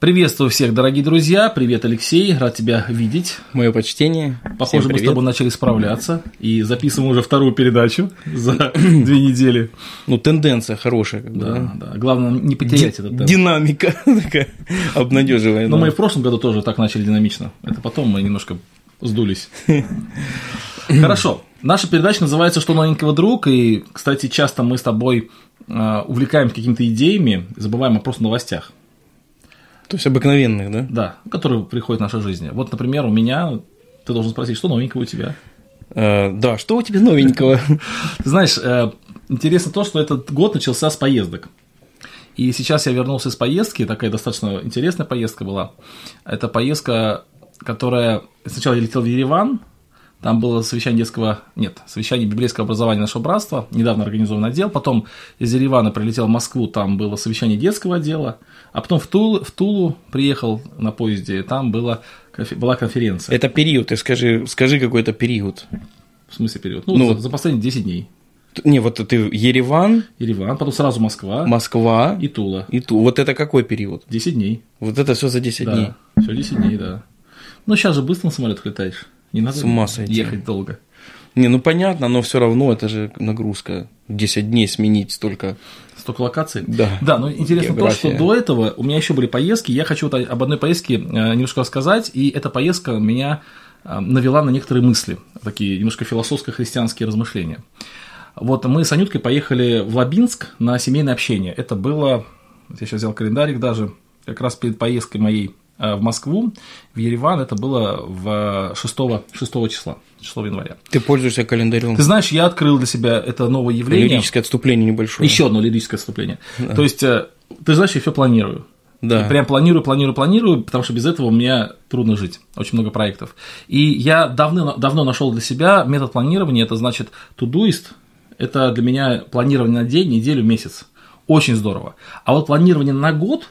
Приветствую всех, дорогие друзья. Привет, Алексей. Рад тебя видеть. Мое почтение. Похоже, Всем мы с тобой начали справляться и записываем уже вторую передачу за две недели. Ну, тенденция хорошая. Как бы, Да, да. Главное не потерять Ди- этот темп. Динамика такая обнадеживая. Но да. мы и в прошлом году тоже так начали динамично. Это потом мы немножко сдулись. Хорошо. Наша передача называется «Что новенького, друг?» И, кстати, часто мы с тобой э, увлекаемся какими-то идеями, забываем о просто новостях, То есть обыкновенных, да? да, которые приходят в нашей жизни. Вот, например, у меня, ты должен спросить, что новенького у тебя? Э, да, что у тебя новенького? Ты знаешь, э, интересно то, что этот год начался с поездок. И сейчас я вернулся из поездки, такая достаточно интересная поездка была. Это поездка, которая... Сначала я летел в Ереван, там было совещание детского... Нет, совещание библейского образования нашего братства, недавно организован отдел. Потом из Еревана прилетел в Москву, там было совещание детского отдела. А потом в Тулу, в Тулу приехал на поезде, там была, была конференция. Это период, ты скажи, скажи какой-то период. В смысле период? Ну, Ну, за, за последние 10 дней. Не, вот ты Ереван, Ереван, потом сразу Москва Москва и Тула. и Ту. Вот это какой период? 10 дней. Вот это все за 10 дней. Да, все 10 дней, да. Ну, сейчас же быстро на самолетах летаешь. Не надо С ума сойти. ехать долго. Не, ну понятно, но все равно это же нагрузка. 10 дней сменить столько. Столько локаций. Да. Да, но интересно то, География. что до этого у меня еще были поездки. Я хочу вот об одной поездке э, немножко рассказать. И эта поездка меня э, навела на некоторые мысли, такие немножко философско-христианские размышления. Вот мы с Анюткой поехали в Лабинск на семейное общение. Это было, я сейчас взял календарик даже, как раз перед поездкой моей в Москву, в Ереван, это было в 6, 6 числа, 6 января. Ты пользуешься календарем. Ты знаешь, я открыл для себя это новое явление. Лирическое отступление небольшое. Еще одно лирическое отступление. То есть, э, ты знаешь, я все планирую. Да. Прям планирую, планирую, планирую, потому что без этого мне трудно жить. Очень много проектов. И я давно, давно нашел для себя метод планирования. Это значит Todoist. Это для меня планирование на день, неделю, месяц. Очень здорово. А вот планирование на год э,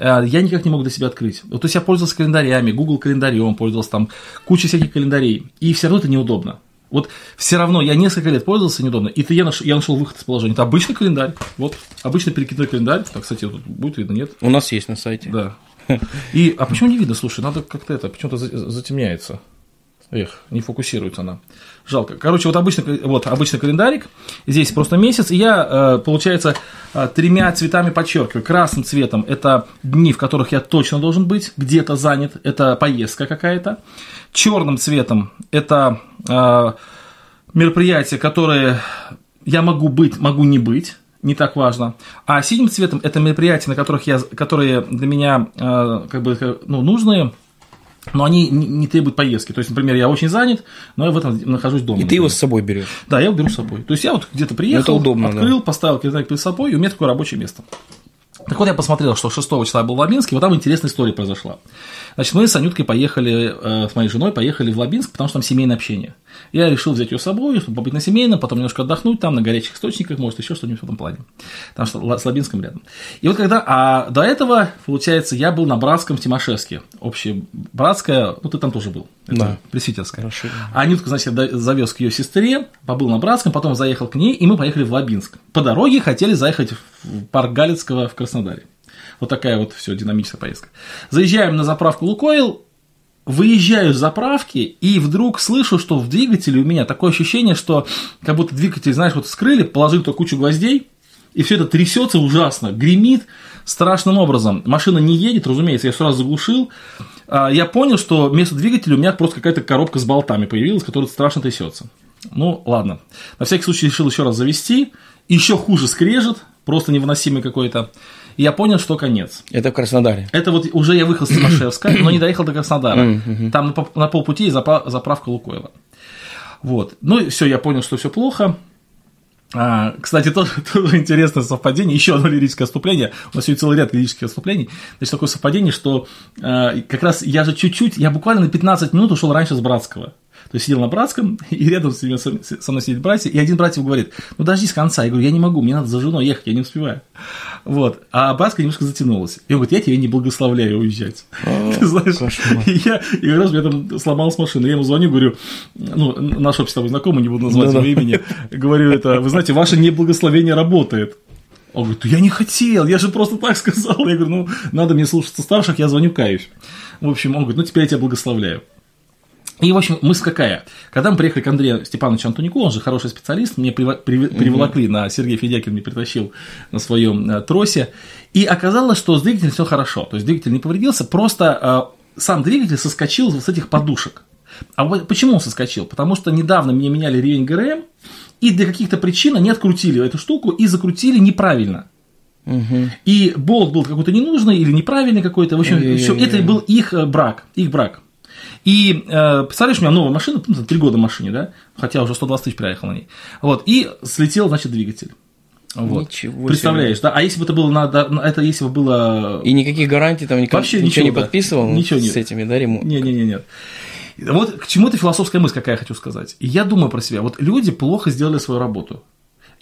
я никак не мог для себя открыть. Вот, то есть я пользовался календарями, Google календарем, пользовался там кучей всяких календарей. И все равно это неудобно. Вот все равно я несколько лет пользовался неудобно, и ты, я, нашел, я нашел выход из положения. Это обычный календарь. Вот обычный перекидной календарь. Так, кстати, тут будет видно, нет? У нас есть на сайте. Да. И, а почему не видно? Слушай, надо как-то это, почему-то за- затемняется. Эх, не фокусируется она. Жалко. Короче, вот обычный, вот обычный календарик. Здесь просто месяц. И я, э, получается, э, тремя цветами подчеркиваю. Красным цветом это дни, в которых я точно должен быть, где-то занят. Это поездка какая-то. Черным цветом это э, мероприятия, которые я могу быть, могу не быть, не так важно. А синим цветом это мероприятия, на которых я, которые для меня э, как бы ну, нужные, но они не, требуют поездки. То есть, например, я очень занят, но я в этом нахожусь дома. И ты его например. с собой берешь. Да, я его беру с собой. То есть я вот где-то приехал, Это удобно, открыл, поставил календарь перед собой, и у меня такое рабочее место. Так вот, я посмотрел, что 6 числа я был в Лабинске, вот там интересная история произошла. Значит, мы с Анюткой поехали, э, с моей женой поехали в Лабинск, потому что там семейное общение. Я решил взять ее с собой, чтобы побыть на семейном, потом немножко отдохнуть там, на горячих источниках, может, еще что-нибудь в этом плане. Потому что с Лабинском рядом. И вот когда, а до этого, получается, я был на Братском в Тимошевске. Общее Братское, ну, ты там тоже был. Это Да. Пресвитерское. Хорошо. А Анютку, значит, завез к ее сестре, побыл на Братском, потом заехал к ней, и мы поехали в Лабинск. По дороге хотели заехать в парк Галицкого в Краснодаре. Вот такая вот все динамичная поездка. Заезжаем на заправку Лукойл, выезжаю с заправки, и вдруг слышу, что в двигателе у меня такое ощущение, что как будто двигатель, знаешь, вот скрыли, положили туда кучу гвоздей, и все это трясется ужасно, гремит страшным образом. Машина не едет, разумеется, я сразу заглушил. А, Я понял, что вместо двигателя у меня просто какая-то коробка с болтами появилась, которая страшно трясется. Ну, ладно. На всякий случай решил еще раз завести. Еще хуже скрежет, просто невыносимый какой-то. И я понял, что конец. Это в Краснодаре. Это вот уже я выехал с Тимошевска, но не доехал до Краснодара. Там на по- на полпути заправка Лукойла. Вот. Ну и все, я понял, что все плохо. А, кстати, тоже, тоже интересное совпадение, еще одно лирическое отступление. У нас сегодня целый ряд лирических отступлений. Значит, такое совпадение, что а, как раз я же чуть-чуть, я буквально на 15 минут ушел раньше с Братского. То есть сидел на Братском, и рядом с ним- со мной сидит братья, и один братьев говорит, ну дожди с конца. Я говорю, я не могу, мне надо за женой ехать, я не успеваю. Вот. А Братская немножко затянулась. И он говорит, я тебя не благословляю уезжать. Ты знаешь, я, и раз меня там сломалась машина. Я ему звоню, говорю, ну, наш общий с тобой знакомый, не буду называть его имени, говорю это, вы знаете, ваше неблагословение работает. Он говорит, я не хотел, я же просто так сказал. Я говорю, ну, надо мне слушаться старших, я звоню, каюсь. В общем, он говорит, ну, теперь я тебя благословляю. И, в общем, мысль какая? Когда мы приехали к Андрею Степановичу Антонику, он же хороший специалист, мне приволокли на Сергей Федякин, мне притащил на своем э, тросе, и оказалось, что с двигателем все хорошо, то есть двигатель не повредился, просто э, сам двигатель соскочил с этих подушек. А почему он соскочил? Потому что недавно мне меняли ревень ГРМ, и для каких-то причин они открутили эту штуку и закрутили неправильно. Угу. И болт был какой-то ненужный или неправильный какой-то. В общем, все, это был их э, брак. Их брак. И э, представляешь, у меня новая машина, ну, три года машине, да, хотя уже 120 тысяч проехал на ней. Вот, и слетел, значит, двигатель. Вот. Ничего Представляешь, себе. да? А если бы это было надо, это если бы было... И никаких гарантий там никак, Вообще ничего, ничего не подписывал ничего нет. с этими, да, ремонтом? Не, не, не, нет. Вот к чему-то философская мысль, какая я хочу сказать. И я думаю про себя. Вот люди плохо сделали свою работу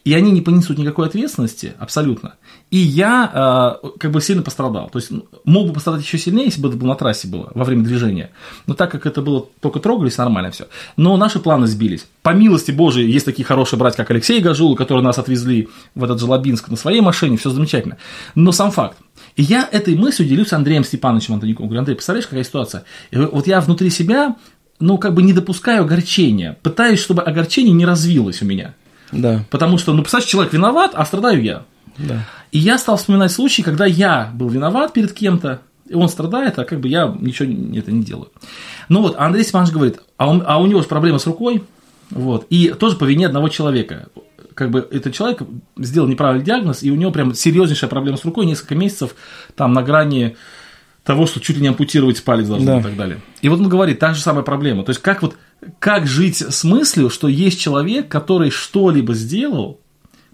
и они не понесут никакой ответственности абсолютно. И я э, как бы сильно пострадал. То есть мог бы пострадать еще сильнее, если бы это было на трассе было во время движения. Но так как это было только трогались, нормально все. Но наши планы сбились. По милости Божией, есть такие хорошие братья, как Алексей Гажул, которые нас отвезли в этот Желобинск на своей машине, все замечательно. Но сам факт. И я этой мыслью делюсь с Андреем Степановичем Антоником. Говорю, Андрей, представляешь, какая ситуация? И вот я внутри себя, ну, как бы не допускаю огорчения, пытаюсь, чтобы огорчение не развилось у меня. Да. Потому что, ну, представляешь, человек виноват, а страдаю я. Да. И я стал вспоминать случаи, когда я был виноват перед кем-то, и он страдает, а как бы я ничего это не делаю. Ну вот, Андрей Степанович говорит, а, он, а у него же проблема с рукой, вот, и тоже по вине одного человека. Как бы этот человек сделал неправильный диагноз, и у него прям серьезнейшая проблема с рукой, несколько месяцев там на грани того, что чуть ли не ампутировать палец должны да. и так далее. И вот он говорит, та же самая проблема. То есть, как вот как жить с мыслью, что есть человек, который что-либо сделал,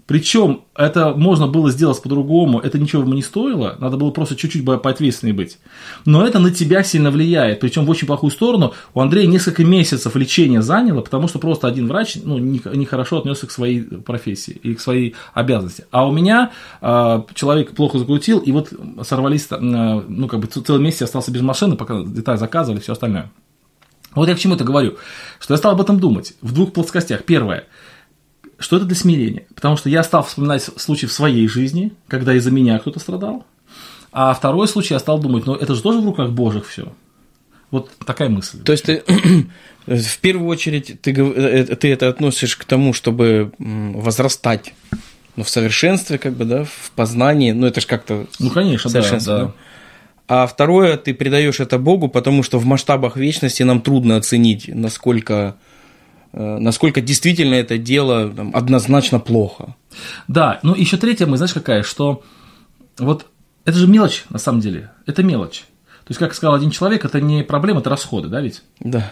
причем это можно было сделать по-другому, это ничего ему не стоило, надо было просто чуть-чуть поответственнее быть. Но это на тебя сильно влияет, причем в очень плохую сторону. У Андрея несколько месяцев лечения заняло, потому что просто один врач ну, нехорошо отнесся к своей профессии и к своей обязанности. А у меня э, человек плохо закрутил, и вот сорвались, э, ну как бы целый месяц я остался без машины, пока деталь заказывали, все остальное. Вот я к чему это говорю, что я стал об этом думать в двух плоскостях. Первое, что это для смирения, потому что я стал вспоминать случаи в своей жизни, когда из-за меня кто-то страдал, а второй случай я стал думать, ну это же тоже в руках Божьих все. Вот такая мысль. То есть ты в первую очередь ты, э, э, ты это относишь к тому, чтобы возрастать ну, в совершенстве, как бы, да, в познании, ну это же как-то ну, конечно, совершенство. Да, да. А второе, ты предаешь это Богу, потому что в масштабах вечности нам трудно оценить, насколько, насколько действительно это дело там, однозначно плохо. Да, ну еще третья мы, знаешь, какая, что вот это же мелочь на самом деле, это мелочь. То есть, как сказал один человек, это не проблема, это расходы, да ведь? Да.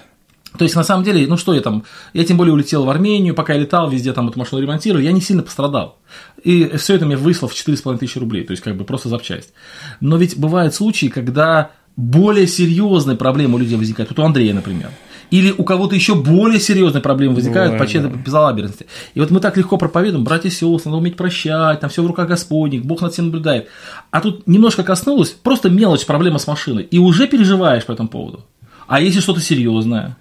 То есть, на самом деле, ну что я там, я тем более улетел в Армению, пока я летал, везде там эту машину ремонтировали, я не сильно пострадал. И все это мне выслал в 4,5 тысячи рублей, то есть, как бы просто запчасть. Но ведь бывают случаи, когда более серьезные проблемы у людей возникают, вот у Андрея, например. Или у кого-то еще более серьезные проблемы возникают Бывает, по чьей-то да. безалаберности. И вот мы так легко проповедуем, братья и сестры, надо уметь прощать, там все в руках Господних, Бог над всем наблюдает. А тут немножко коснулось, просто мелочь, проблема с машиной, и уже переживаешь по этому поводу. А если что-то серьезное?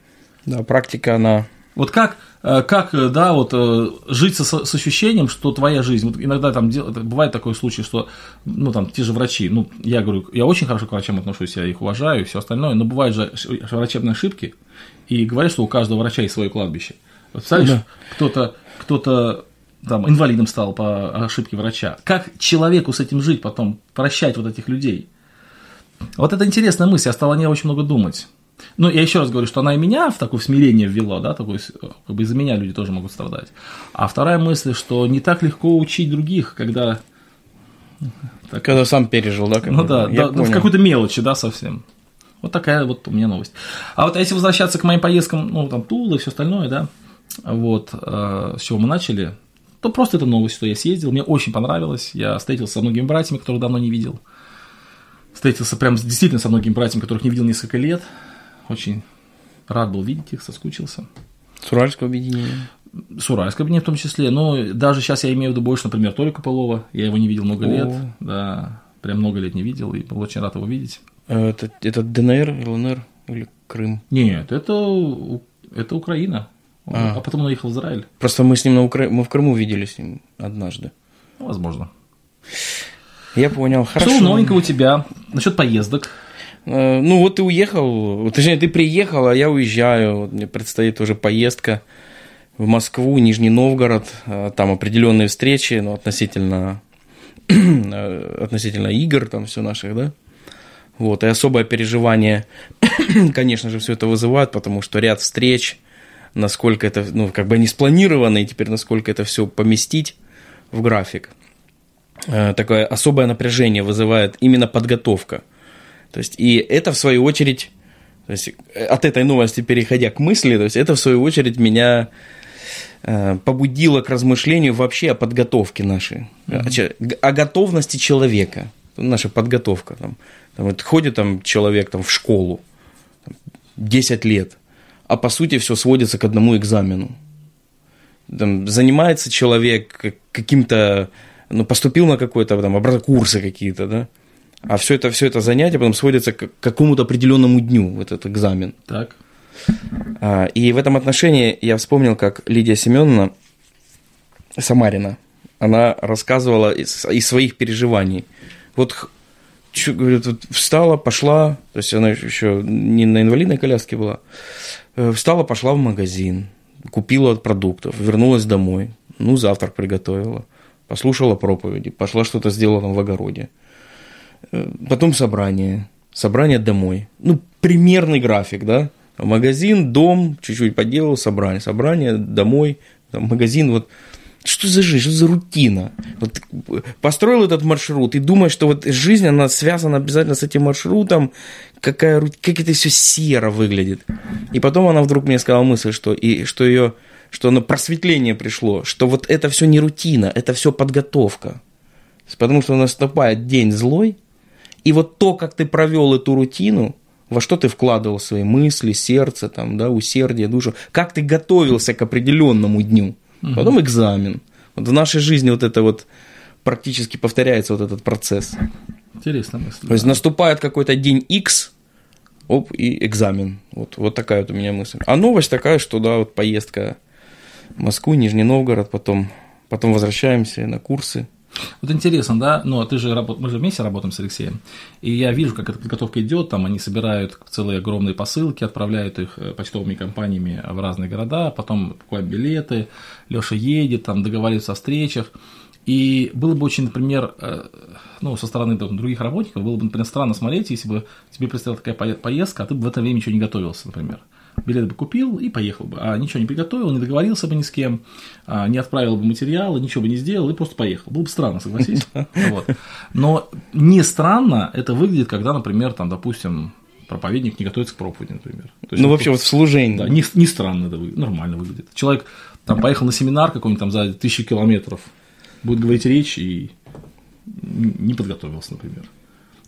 Да, практика, она... Вот как, э, как э, да, вот э, жить со, с ощущением, что твоя жизнь, вот иногда там дел, бывает такой случай, что, ну, там, те же врачи, ну, я говорю, я очень хорошо к врачам отношусь, я их уважаю и все остальное, но бывают же врачебные ошибки, и говорят, что у каждого врача есть свое кладбище. Вот, представляешь, да. кто-то, кто-то там, инвалидом стал по ошибке врача. Как человеку с этим жить потом, прощать вот этих людей? Вот это интересная мысль, я стал о ней очень много думать. Ну, я еще раз говорю, что она и меня в такое смирение ввела, да, такое, как бы из-за меня люди тоже могут страдать. А вторая мысль, что не так легко учить других, когда... Так, когда сам пережил, да? Ну да, да в какой-то мелочи, да, совсем. Вот такая вот у меня новость. А вот если возвращаться к моим поездкам, ну, там, Тула и все остальное, да, вот, э, с чего мы начали, то просто это новость, что я съездил, мне очень понравилось, я встретился со многими братьями, которых давно не видел, встретился прям действительно со многими братьями, которых не видел несколько лет, очень рад был видеть их, соскучился. С Уральского объединения? С Уральского объединения в том числе. Но даже сейчас я имею в виду больше, например, Толика Полова. Я его не видел много О. лет. Да, прям много лет не видел, и был очень рад его видеть. А это, это ДНР, ЛНР или Крым? Нет, это, это Украина. А. а потом он уехал в Израиль. Просто мы с ним на Укра... мы в Крыму видели с ним однажды. Возможно. Я понял, хорошо. Что новенького у тебя насчет поездок? Э, Ну вот ты уехал, точнее ты приехал, а я уезжаю. Вот Мне предстоит уже поездка в Москву, Нижний Новгород. Э, Там определенные встречи, ну, относительно, э, относительно игр там все наших, да. Вот, и особое переживание, конечно же, все это вызывает, потому что ряд встреч, насколько это, ну, как бы не спланировано, и теперь насколько это все поместить в график. Э, Такое особое напряжение вызывает именно подготовка. То есть, и это, в свою очередь, то есть, э, от этой новости переходя к мысли, то есть, это, в свою очередь, меня э, побудило к размышлению вообще о подготовке нашей, о че- г- о готовности человека, наша подготовка. Там, там вот ходит там человек там, в школу, там, 10 лет, а по сути все сводится к одному экзамену. Там, занимается человек как- каким-то, ну, поступил на какой-то там курсы какие-то, да, а все это, все это занятие потом сводится к какому-то определенному дню, вот этот экзамен. Так. А, И в этом отношении я вспомнил, как Лидия Семеновна Самарина, она рассказывала из, из своих переживаний. Вот, говорит, вот встала, пошла, то есть она еще не на инвалидной коляске была, Э, встала, пошла в магазин, купила продуктов, вернулась домой, ну, завтрак приготовила, послушала проповеди, пошла что-то сделала в огороде. Э, Потом собрание, собрание домой. Ну, примерный график, да? Магазин, дом, чуть-чуть поделал, собрание, собрание, домой, там, магазин, вот. Что за жизнь, что за рутина? Вот построил этот маршрут и думаешь, что вот жизнь, она связана обязательно с этим маршрутом, какая, как это все серо выглядит. И потом она вдруг мне сказала мысль, что, и, что ее, что оно просветление пришло, что вот это все не рутина, это все подготовка. Потому что наступает день злой, и вот то, как ты провел эту рутину, во что ты вкладывал свои мысли, сердце, там, да, усердие, душу, как ты готовился к определенному дню, потом экзамен. Вот в нашей жизни вот это вот практически повторяется вот этот процесс. Интересная мысль. То есть наступает какой-то день X, оп, и экзамен. Вот, вот такая вот у меня мысль. А новость такая, что да, вот поездка в Москву, Нижний Новгород, потом, потом возвращаемся на курсы. Вот интересно, да, но ты же работ... мы же вместе работаем с Алексеем, и я вижу, как эта подготовка идет, там они собирают целые огромные посылки, отправляют их э, почтовыми компаниями в разные города, потом покупают билеты, Леша едет, там договаривается о встречах, и было бы очень, например, э, ну, со стороны там, других работников, было бы, например, странно смотреть, если бы тебе предстояла такая пое- поездка, а ты бы в это время ничего не готовился, например. Билет бы купил и поехал бы, а ничего не приготовил, не договорился бы ни с кем, а, не отправил бы материалы, ничего бы не сделал и просто поехал. Было бы странно, согласись. Вот. Но не странно это выглядит, когда, например, там, допустим, проповедник не готовится к проповеди, например. То есть Ну, вообще, вот в служении. да, не, не странно это выглядит, нормально выглядит. Человек там поехал на семинар какой-нибудь там за тысячи километров, будет говорить речь и не подготовился, например.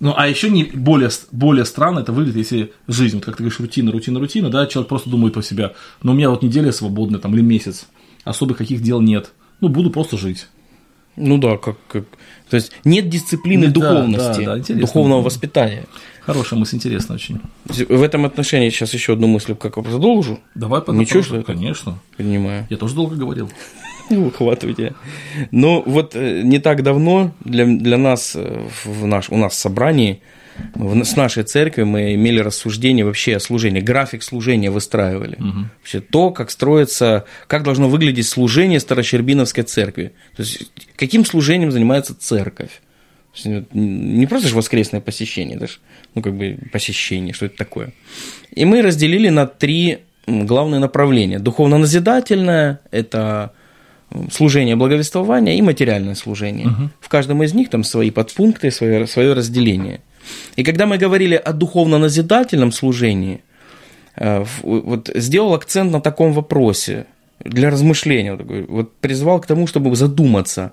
Ну, а еще не более, более странно это выглядит, если жизнь, вот как ты говоришь, рутина, рутина, рутина, да, человек просто думает про себя, ну, у меня вот неделя свободная, там, или месяц, особых каких дел нет, ну, буду просто жить. Ну да, как, как... То есть нет дисциплины да, духовности, да, да, интересно. духовного воспитания. Хорошая мысль, интересная очень. В этом отношении сейчас еще одну мысль как продолжу. Давай Ничего, подготовим. что? Конечно. Понимаю. Я тоже долго говорил. Ухватывайте. Ну, вот э, не так давно для, для нас, э, в наш, у нас в собрании, в- с нашей церкви мы имели рассуждение вообще о служении, график служения выстраивали. Вообще то, как строится, как должно выглядеть служение Старощербиновской церкви. То есть, каким служением занимается церковь. Не просто же воскресное посещение, даже, ну, как бы посещение, что это такое. И мы разделили на три главные направления. Духовно-назидательное – это служение благовествования и материальное служение. В каждом из них там свои подпункты, свое, свое разделение. И когда мы говорили о духовно-назидательном служении, э, вот сделал акцент на таком вопросе для размышления. Вот призвал к тому, чтобы задуматься,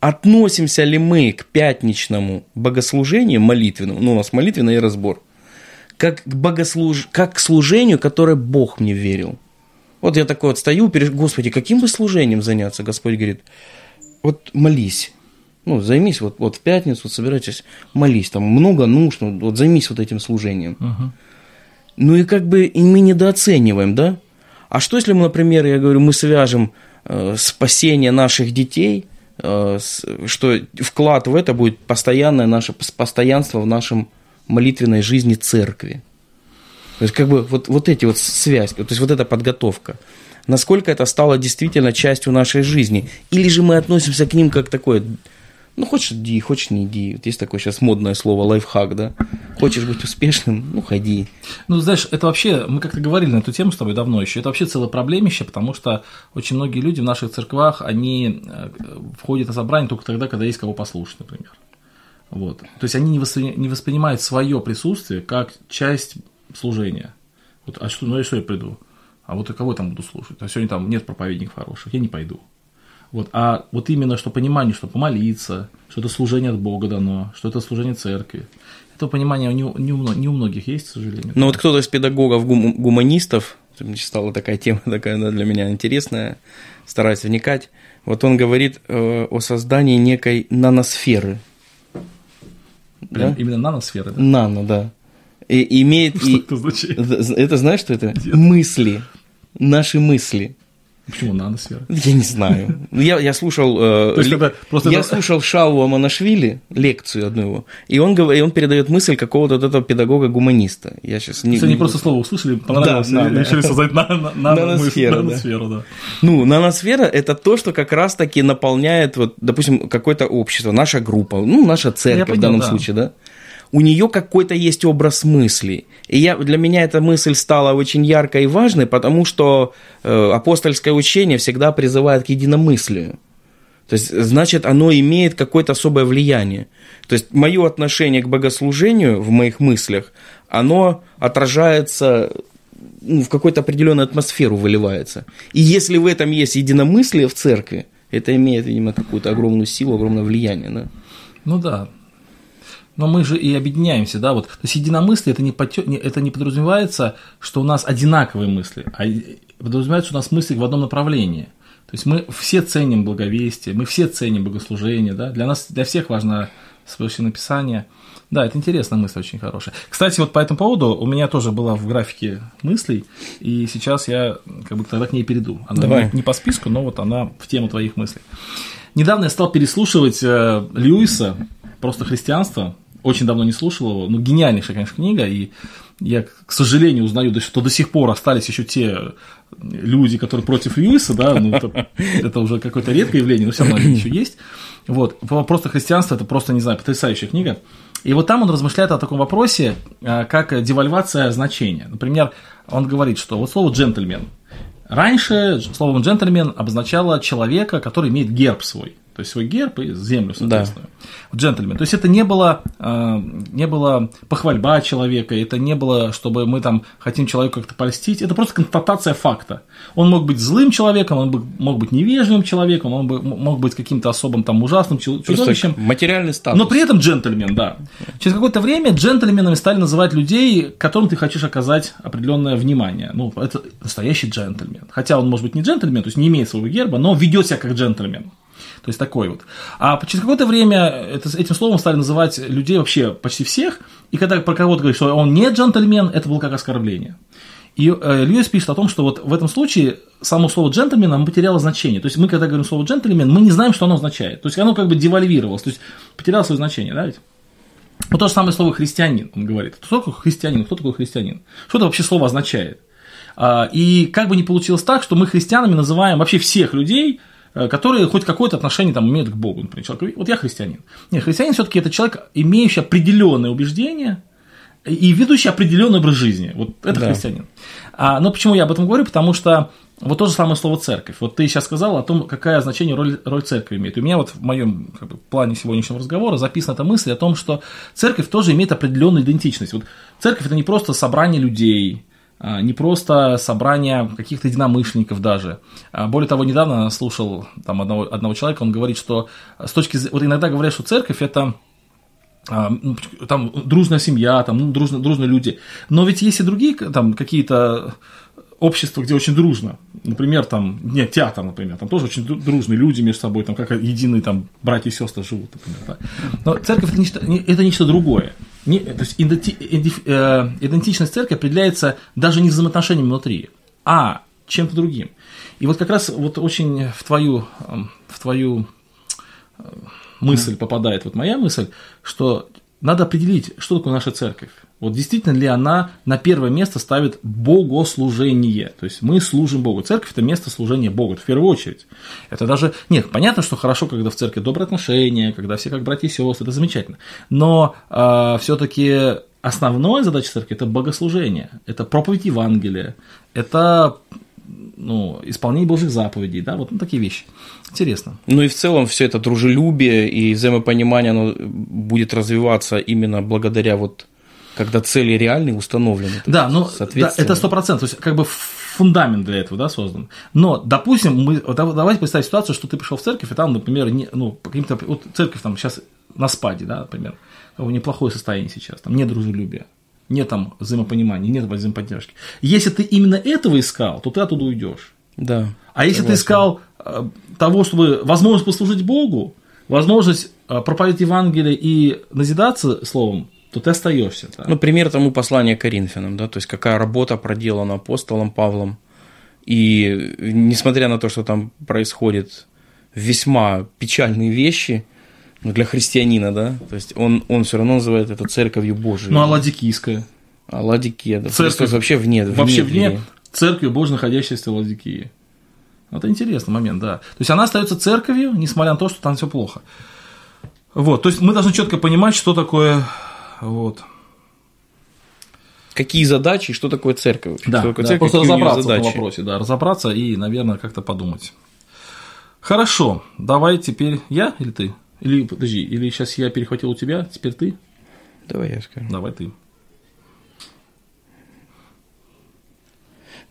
относимся ли мы к пятничному богослужению молитвенному, ну, у нас молитвенный разбор, как к, богослуж... как к служению, которое Бог мне верил. Вот я такой вот стою, перед... Господи, каким бы служением заняться? Господь говорит, вот молись. Ну, займись вот, вот в пятницу, вот собирайтесь, молись, там много нужно, вот займись вот этим служением. Ну и как бы и мы недооцениваем, да? А что если мы, например, я говорю, мы свяжем э, спасение наших детей э, что вклад в это будет постоянное наше постоянство в нашем молитвенной жизни церкви. То есть, как бы вот, вот эти вот связь, то есть вот эта подготовка. Насколько это стало действительно частью нашей жизни. Или же мы относимся к ним как такое, ну, хочешь иди, хочешь не иди. Вот есть такое сейчас модное слово лайфхак, да? Хочешь быть успешным, ну, ходи. Ну, знаешь, это вообще, мы как-то говорили на эту тему с тобой давно еще, это вообще целое проблемище, потому что очень многие люди в наших церквах, они э, входят на собрание только тогда, когда есть кого послушать, например. Вот. То есть они не, воспри... не воспринимают свое присутствие как часть служения. Вот, а что, ну я что я приду? А вот и кого я там буду слушать? А сегодня там нет проповедников хороших, я не пойду. Вот, а вот именно что понимание, что помолиться, что это служение от Бога дано, что это служение церкви. Это понимание не, не, у, не у многих есть, к сожалению. Ну вот кто-то из педагогов, гуманистов, стала такая тема такая да, для меня интересная, стараюсь вникать. Вот он говорит э, о создании некой наносферы. Прям да? Именно наносферы, да? Нано, да и, имеет... Что и, это значит? Это знаешь, что это? Нет. Мысли. Наши мысли. Почему наносфера? Я не знаю. Я, я слушал, э, есть, это просто я это... слушал Шалу Аманашвили, лекцию одну его, и он, и он передает мысль какого-то вот этого педагога-гуманиста. Я сейчас не, они просто слово услышали, понравилось, да, и да, решили да. создать на, на, на, наносферу. Наносферу, да. да. Ну, наносфера – это то, что как раз-таки наполняет, вот, допустим, какое-то общество, наша группа, ну, наша церковь я в данном да. случае, да? У нее какой-то есть образ мысли. И я, для меня эта мысль стала очень яркой и важной, потому что э, апостольское учение всегда призывает к единомыслию. То есть, значит, оно имеет какое-то особое влияние. То есть, мое отношение к богослужению в моих мыслях, оно отражается ну, в какую-то определенную атмосферу выливается. И если в этом есть единомыслие в церкви, это имеет, видимо, какую-то огромную силу, огромное влияние. Да? Ну да, но мы же и объединяемся, да, вот. То есть единомыслие это не, потё... это не подразумевается, что у нас одинаковые мысли, а подразумевается, что у нас мысли в одном направлении. То есть мы все ценим благовестие, мы все ценим богослужение, да, для нас, для всех важно священное написание. Да, это интересная мысль, очень хорошая. Кстати, вот по этому поводу у меня тоже была в графике мыслей, и сейчас я как бы тогда к ней перейду. Она Давай. не по списку, но вот она в тему твоих мыслей. Недавно я стал переслушивать э, Льюиса «Просто христианство», очень давно не слушал его. Ну, гениальнейшая, конечно, книга. И я, к сожалению, узнаю, что до сих пор остались еще те люди, которые против Льюиса, да, ну, это, это уже какое-то редкое явление, но все равно еще есть. Вот, просто христианство это просто, не знаю, потрясающая книга. И вот там он размышляет о таком вопросе, а, как девальвация значения. Например, он говорит, что вот слово джентльмен. Раньше словом джентльмен обозначало человека, который имеет герб свой то есть свой герб и землю, соответственно. Да. Джентльмен. То есть это не было, э, не было похвальба человека, это не было, чтобы мы там хотим человеку как-то польстить, это просто констатация факта. Он мог быть злым человеком, он мог быть невежливым человеком, он мог быть каким-то особым там ужасным чудовищем. Материальный статус. Но при этом джентльмен, да. Через какое-то время джентльменами стали называть людей, которым ты хочешь оказать определенное внимание. Ну, это настоящий джентльмен. Хотя он может быть не джентльмен, то есть не имеет своего герба, но ведет себя как джентльмен. То есть такой вот. А через какое-то время это, этим словом стали называть людей вообще почти всех, и когда про кого-то говорят, что он не джентльмен, это было как оскорбление. И э, Льюис пишет о том, что вот в этом случае само слово джентльмен потеряло значение. То есть мы, когда говорим слово джентльмен, мы не знаем, что оно означает. То есть оно как бы девальвировалось, то есть потеряло свое значение, да ведь? Вот то же самое слово христианин, он говорит. Кто такой христианин? Кто такой христианин? Что это вообще слово означает? А, и как бы не получилось так, что мы христианами называем вообще всех людей, которые хоть какое-то отношение там имеют к Богу. Например, человек, вот я христианин. Нет, христианин все-таки это человек, имеющий определенные убеждения и ведущий определенный образ жизни. Вот это да. христианин. А, но почему я об этом говорю? Потому что вот то же самое слово церковь. Вот ты сейчас сказал о том, какое значение роль, роль церкви имеет. У меня вот в моем как бы, плане сегодняшнего разговора записана эта мысль о том, что церковь тоже имеет определенную идентичность. Вот церковь это не просто собрание людей, не просто собрание каких-то единомышленников даже. А, более того, недавно слушал там одного, одного человека, он говорит, что с точки зрения, вот иногда говорят, что церковь это а, ну, там дружная семья, там ну, дружно, дружные люди. Но ведь есть и другие там какие-то общества, где очень дружно. Например, там, нет, театр, например, там тоже очень дружные люди между собой, там как единые там братья и сестры живут, например. Да. Но церковь это нечто, это нечто другое. Не, то есть иденти, э, идентичность церкви определяется даже не взаимоотношениями внутри, а чем-то другим. И вот как раз вот очень в твою, эм, в твою мысль попадает, вот моя мысль, что надо определить, что такое наша церковь. Вот действительно ли она на первое место ставит богослужение. То есть мы служим Богу. Церковь – это место служения Богу, в первую очередь. Это даже, нет, понятно, что хорошо, когда в церкви добрые отношения, когда все как братья и сестры, это замечательно. Но э, а, все-таки основная задача церкви – это богослужение, это проповедь Евангелия, это ну, исполнение Божьих заповедей, да, вот ну, такие вещи. Интересно. Ну и в целом все это дружелюбие и взаимопонимание, оно будет развиваться именно благодаря вот когда цели реальные установлены. Да, ну да, это сто процентов, то есть как бы фундамент для этого, да, создан. Но, допустим, мы, давайте представить ситуацию, что ты пришел в церковь, и там, например, не, ну, каким-то, вот церковь там сейчас на спаде, да, например, неплохое состояние сейчас, там нет дружелюбия, нет там взаимопонимания, нет взаимоподдержки. Если ты именно этого искал, то ты оттуда уйдешь. Да. А если согласен. ты искал э, того, чтобы возможность послужить Богу, возможность э, проповедовать Евангелие и назидаться словом, то ты остаешься. Да? Ну, пример тому послания Коринфянам, да, то есть какая работа проделана апостолом Павлом. И несмотря на то, что там происходит весьма печальные вещи, ну, для христианина, да, то есть он, он все равно называет это церковью Божией. Ну, а Ладикийская? А Ладикия, да. Церковь вообще вне. Вообще вне, вне церковью Божьей, находящейся в Ладикии. Это интересный момент, да. То есть она остается церковью, несмотря на то, что там все плохо. Вот, то есть мы должны четко понимать, что такое вот. Какие задачи и что такое церковь? Да, что такое да церковь, просто разобраться в этом вопросе, да, разобраться и, наверное, как-то подумать. Хорошо, давай теперь я или ты? Или, подожди, или сейчас я перехватил у тебя, теперь ты? Давай я скажу. Давай ты.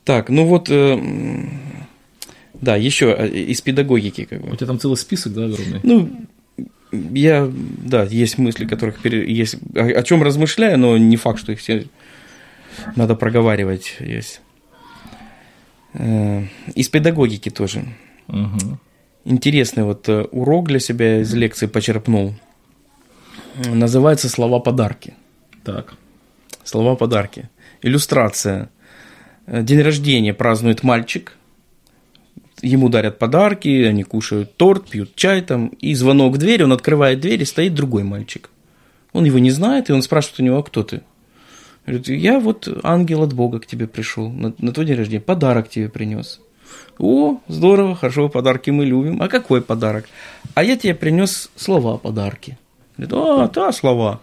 Так, ну вот, э, да, еще э, из педагогики как бы. У тебя там целый список, да, огромный? Ну, я, да, есть мысли, которых есть, о, о чем размышляю, но не факт, что их все надо проговаривать. Есть. Э, из педагогики тоже. Угу. Интересный вот э, урок для себя из лекции почерпнул. Называется «Слова подарки». Так. Слова подарки. Иллюстрация. Э, день рождения празднует мальчик, ему дарят подарки, они кушают торт, пьют чай там, и звонок в дверь, он открывает дверь, и стоит другой мальчик. Он его не знает, и он спрашивает у него, а кто ты? Говорит, я вот ангел от Бога к тебе пришел на, на твой день рождения, подарок тебе принес. О, здорово, хорошо, подарки мы любим. А какой подарок? А я тебе принес слова подарки. Говорит, а, да, слова.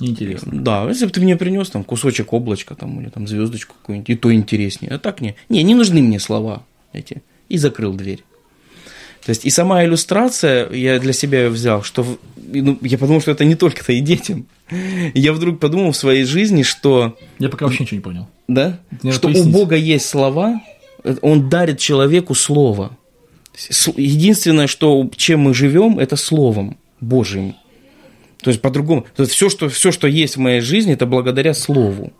Неинтересно. Да, если бы ты мне принес там кусочек облачка там, или там звездочку какую-нибудь, и то интереснее. А так не. Не, не нужны мне слова эти и закрыл дверь. То есть и сама иллюстрация, я для себя ее взял, что ну, я подумал, что это не только-то и детям. я вдруг подумал в своей жизни, что... Я пока вообще ничего не понял. Да? Что у Бога есть слова, Он дарит человеку слово. Единственное, что, чем мы живем, это словом Божьим. То есть по-другому. То есть все что, все, что есть в моей жизни, это благодаря слову.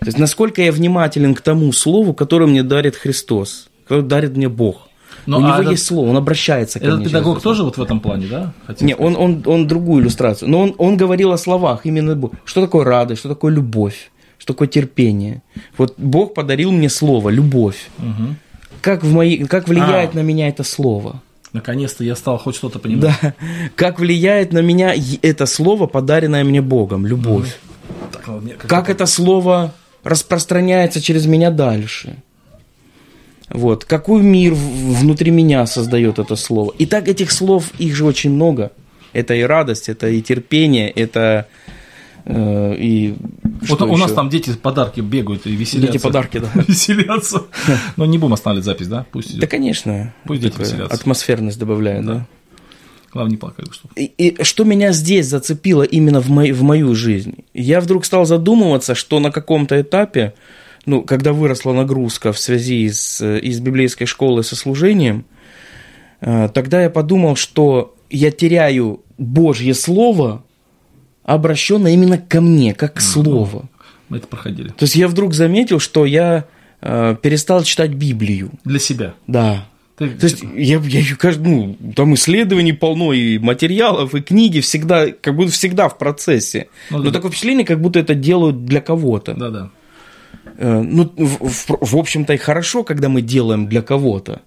То есть насколько я внимателен к тому слову, которое мне дарит Христос который дарит мне Бог. Но, У а него этот, есть слово, он обращается ко этот мне. Этот педагог тоже вот в этом плане, да? Нет, он, он, он другую иллюстрацию. Но он, он говорил о словах, именно что такое радость, что такое любовь, что такое терпение. Вот Бог подарил мне слово, любовь. Угу. Как, в мои, как влияет а, на меня это слово? Наконец-то я стал хоть что-то понимать. Да. Как влияет на меня это слово, подаренное мне Богом, любовь. Так, ну, как, как это слово распространяется через меня дальше. Вот. Какой мир внутри меня создает это слово? И так этих слов, их же очень много. Это и радость, это и терпение, это э, и вот у еще? нас там дети подарки бегают и веселятся. Дети подарки, да. веселятся. Но не будем останавливать запись, да? Пусть. Да, конечно. Пусть дети веселятся. Атмосферность добавляет, да. Главное, не плакать. Что. И, и что меня здесь зацепило именно в, мой, в мою жизнь? Я вдруг стал задумываться, что на каком-то этапе ну, когда выросла нагрузка в связи с, из библейской школы со служением, э, тогда я подумал, что я теряю Божье Слово, обращенное именно ко мне, как mm-hmm. Слово. Мы это проходили. То есть я вдруг заметил, что я э, перестал читать Библию. Для себя? Да. Ты... То есть я, я ну, там исследований полно, и материалов, и книги всегда, как будто всегда в процессе. Ну, Но да. такое впечатление, как будто это делают для кого-то. Да-да. Э, ну, в, в, в общем-то, и хорошо, когда мы делаем для кого-то.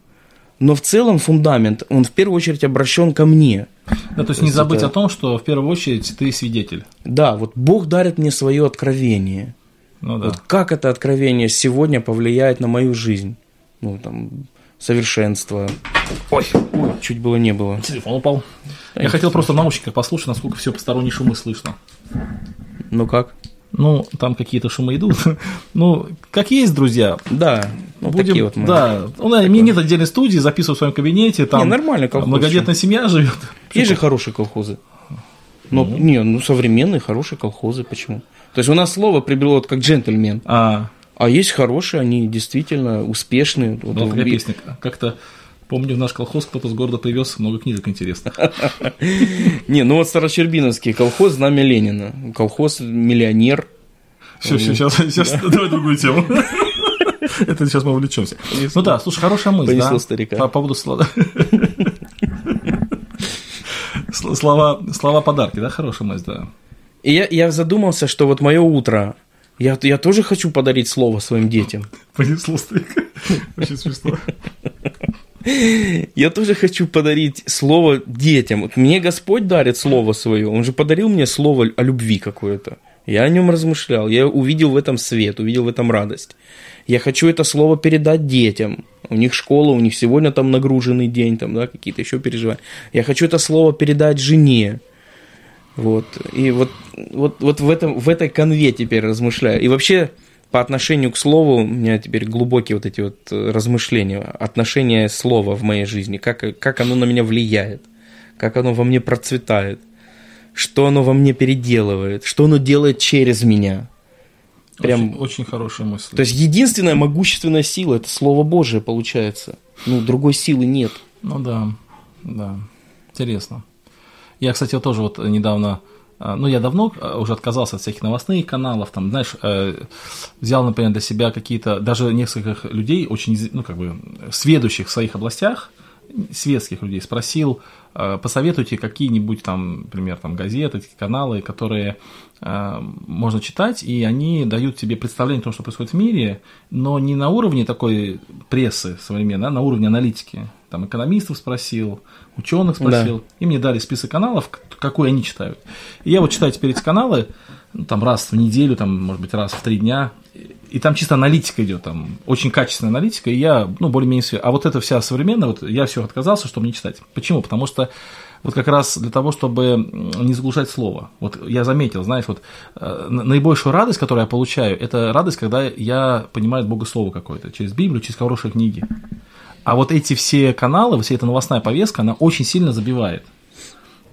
Но в целом фундамент, он в первую очередь обращен ко мне. Да, то есть не забыть это... о том, что в первую очередь ты свидетель. Да, вот Бог дарит мне свое откровение. Ну да. Вот как это откровение сегодня повлияет на мою жизнь? Ну, там, совершенство. Ой, ой, чуть было не было. Телефон упал. Я хотел просто в наушниках послушать, насколько все посторонние шумы слышно. Ну как? Ну, там какие-то шумы идут. ну, как есть, друзья. Да, ну, Будем, такие вот мы. Да, у меня нет отдельной студии, записываю в своем кабинете, там не, нормально колхоз, многодетная семья живет. Есть же хорошие колхозы. Но, ну. не, ну современные хорошие колхозы, почему? То есть у нас слово приобрело вот как джентльмен. А. А есть хорошие, они действительно успешные. Вот, вот такая песня. Как-то Помню, в наш колхоз кто-то с города привез много книжек интересных. Не, ну вот Старощербиновский колхоз «Знамя Ленина». Колхоз «Миллионер». Все, все, сейчас, сейчас давай другую тему. Это сейчас мы увлечемся. Ну да, слушай, хорошая мысль. Понесло старика. По поводу слова. Слова, слова подарки, да, хорошая мысль, да. И я, я задумался, что вот мое утро, я, я тоже хочу подарить слово своим детям. Понесло старика. Очень смешно. Я тоже хочу подарить слово детям. Вот мне Господь дарит слово свое. Он же подарил мне слово о любви какое-то. Я о нем размышлял. Я увидел в этом свет, увидел в этом радость. Я хочу это слово передать детям. У них школа, у них сегодня там нагруженный день, там, да, какие-то еще переживания. Я хочу это слово передать жене. Вот. И вот, вот, вот в, этом, в этой конве теперь размышляю. И вообще, по отношению к слову у меня теперь глубокие вот эти вот э, размышления, отношение слова в моей жизни, как, как оно на меня влияет, как оно во мне процветает, что оно во мне переделывает, что оно делает через меня. Прям... Очень, очень хорошая мысль. То есть единственная могущественная сила – это Слово Божие получается. Ну, другой силы нет. Ну да, да. Интересно. Я, кстати, тоже вот недавно ну, я давно а, уже отказался от всяких новостных каналов, там, знаешь, э, взял, например, для себя какие-то, даже несколько людей, очень, ну, как бы, сведущих в своих областях, светских людей, спросил, э, посоветуйте какие-нибудь там, например, там, газеты, каналы, которые э, можно читать, и они дают тебе представление о том, что происходит в мире, но не на уровне такой прессы современной, а на уровне аналитики. Там экономистов спросил, ученых спросил, да. и мне дали список каналов, какой они читают. И я вот читаю теперь эти каналы, ну, там раз в неделю, там, может быть, раз в три дня, и там чисто аналитика идет, там очень качественная аналитика, и я, ну, более-менее. А вот это вся современная, вот я все отказался, чтобы не читать. Почему? Потому что вот как раз для того, чтобы не заглушать слово. Вот я заметил, знаешь, вот э, наибольшую радость, которую я получаю, это радость, когда я понимаю Бога Слово какое-то, через Библию, через хорошие книги. А вот эти все каналы, вся эта новостная повестка, она очень сильно забивает.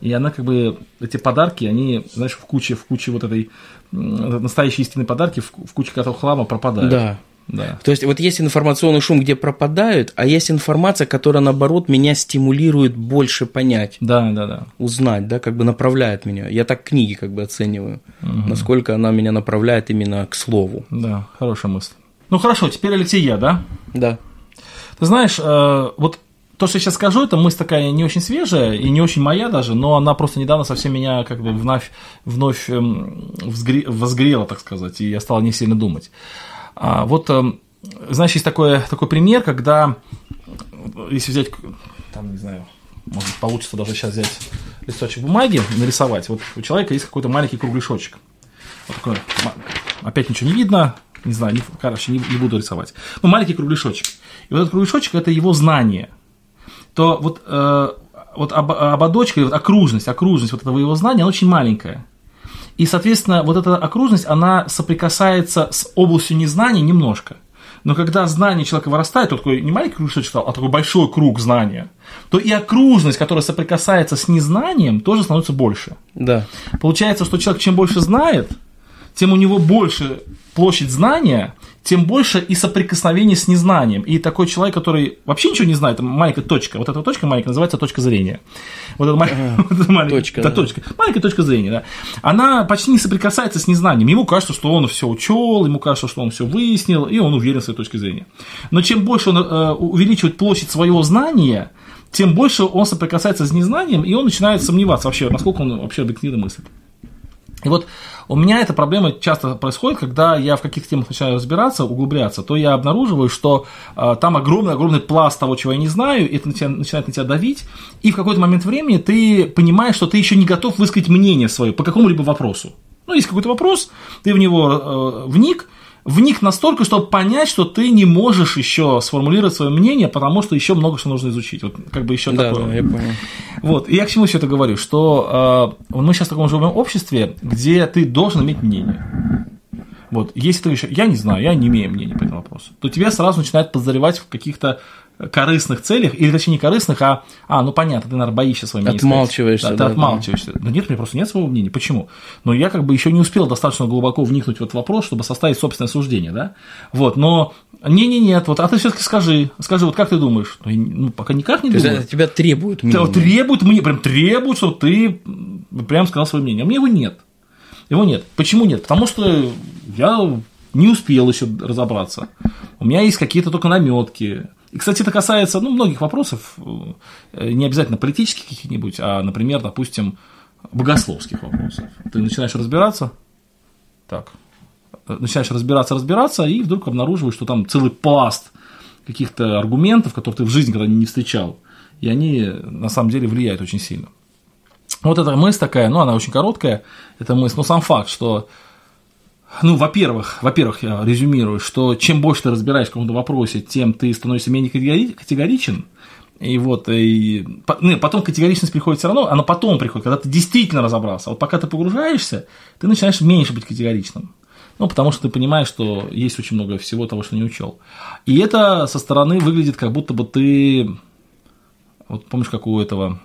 И она как бы, эти подарки, они, знаешь, в куче, в куче вот этой настоящие истинные подарки, в, в куче этого хлама пропадают. Да. Да. То есть вот есть информационный шум, где пропадают, а есть информация, которая наоборот меня стимулирует больше понять. Да, да, да. Узнать, да, как бы направляет меня. Я так книги как бы оцениваю, угу. насколько она меня направляет именно к слову. Да, хорошая мысль. Ну хорошо, теперь Алексей я, да? Да. Ты знаешь, э, вот то, что я сейчас скажу, это мысль такая не очень свежая и не очень моя даже, но она просто недавно совсем меня как бы вновь, вновь эм, возгрела, так сказать, и я стал не сильно думать. А вот, эм, знаешь, есть такой, такой пример, когда, если взять, там, не знаю, может получится даже сейчас взять листочек бумаги, нарисовать. Вот у человека есть какой-то маленький кругляшочек. Вот такой, опять ничего не видно, не знаю, не, короче, не, не буду рисовать. Ну, маленький кругляшочек. И вот этот кругляшочек – это его знание – то вот, э, вот об, ободочка, вот окружность, окружность вот этого его знания, она очень маленькая. И, соответственно, вот эта окружность, она соприкасается с областью незнания немножко. Но когда знание человека вырастает, то такой не маленький круг читал, а такой большой круг знания, то и окружность, которая соприкасается с незнанием, тоже становится больше. Да. Получается, что человек чем больше знает, тем у него больше площадь знания, тем больше и соприкосновение с незнанием. И такой человек, который вообще ничего не знает, маленькая точка, вот эта точка маленькая называется точка зрения. Вот эта маленькая точка, да. точка, маленькая точка зрения, да. Она почти не соприкасается с незнанием. Ему кажется, что он все учел, ему кажется, что он все выяснил, и он уверен в своей точке зрения. Но чем больше он э, увеличивает площадь своего знания, тем больше он соприкасается с незнанием, и он начинает сомневаться вообще, насколько он вообще объективно мыслит. И вот У меня эта проблема часто происходит, когда я в каких-то темах начинаю разбираться, углубляться, то я обнаруживаю, что э, там огромный-огромный пласт того, чего я не знаю, и это начинает на тебя давить, и в какой-то момент времени ты понимаешь, что ты еще не готов высказать мнение свое по какому-либо вопросу. Ну, есть какой-то вопрос, ты в него э, вник, вник настолько, чтобы понять, что ты не можешь еще сформулировать свое мнение, потому что еще много что нужно изучить. Вот как бы еще Да, такое. да, я понял. Вот, и я к чему все это говорю, что э, мы сейчас в таком живем обществе, где ты должен иметь мнение. Вот, если ты говоришь, я не знаю, я не имею мнения по этому вопросу, то тебя сразу начинают подозревать в каких-то корыстных целях, или точнее не корыстных, а, а, ну понятно, ты, наверное, боишься мнение сказать. Отмалчиваешься, Да, ты да, отмалчиваешься. Да нет, у меня просто нет своего мнения. Почему? Но я как бы еще не успел достаточно глубоко вникнуть в этот вопрос, чтобы составить собственное суждение, да? Вот, но не-не-нет, вот, а ты все-таки скажи, скажи, вот как ты думаешь? Ну, Ну, пока никак не То есть думаю. это тебя мнения. вот требует мне, прям требует, чтобы ты прям сказал свое мнение. А мне его нет. Его нет. Почему нет? Потому что я не успел еще разобраться. У меня есть какие-то только наметки. И, кстати, это касается ну, многих вопросов, э, не обязательно политических каких-нибудь, а, например, допустим, богословских вопросов. Ты начинаешь разбираться, так, э, начинаешь разбираться, разбираться, и вдруг обнаруживаешь, что там целый пласт каких-то аргументов, которых ты в жизни когда не встречал, и они на самом деле влияют очень сильно. Вот эта мысль такая, ну, она очень короткая, эта мысль, но сам факт, что, ну, во-первых, во-первых, я резюмирую, что чем больше ты разбираешь в каком-то вопросе, тем ты становишься менее категори- категоричен, и вот, и ну, потом категоричность приходит все равно, она потом приходит, когда ты действительно разобрался. А Вот пока ты погружаешься, ты начинаешь меньше быть категоричным. Ну, потому что ты понимаешь, что есть очень много всего того, что не учел. И это со стороны выглядит, как будто бы ты. Вот помнишь, как у этого.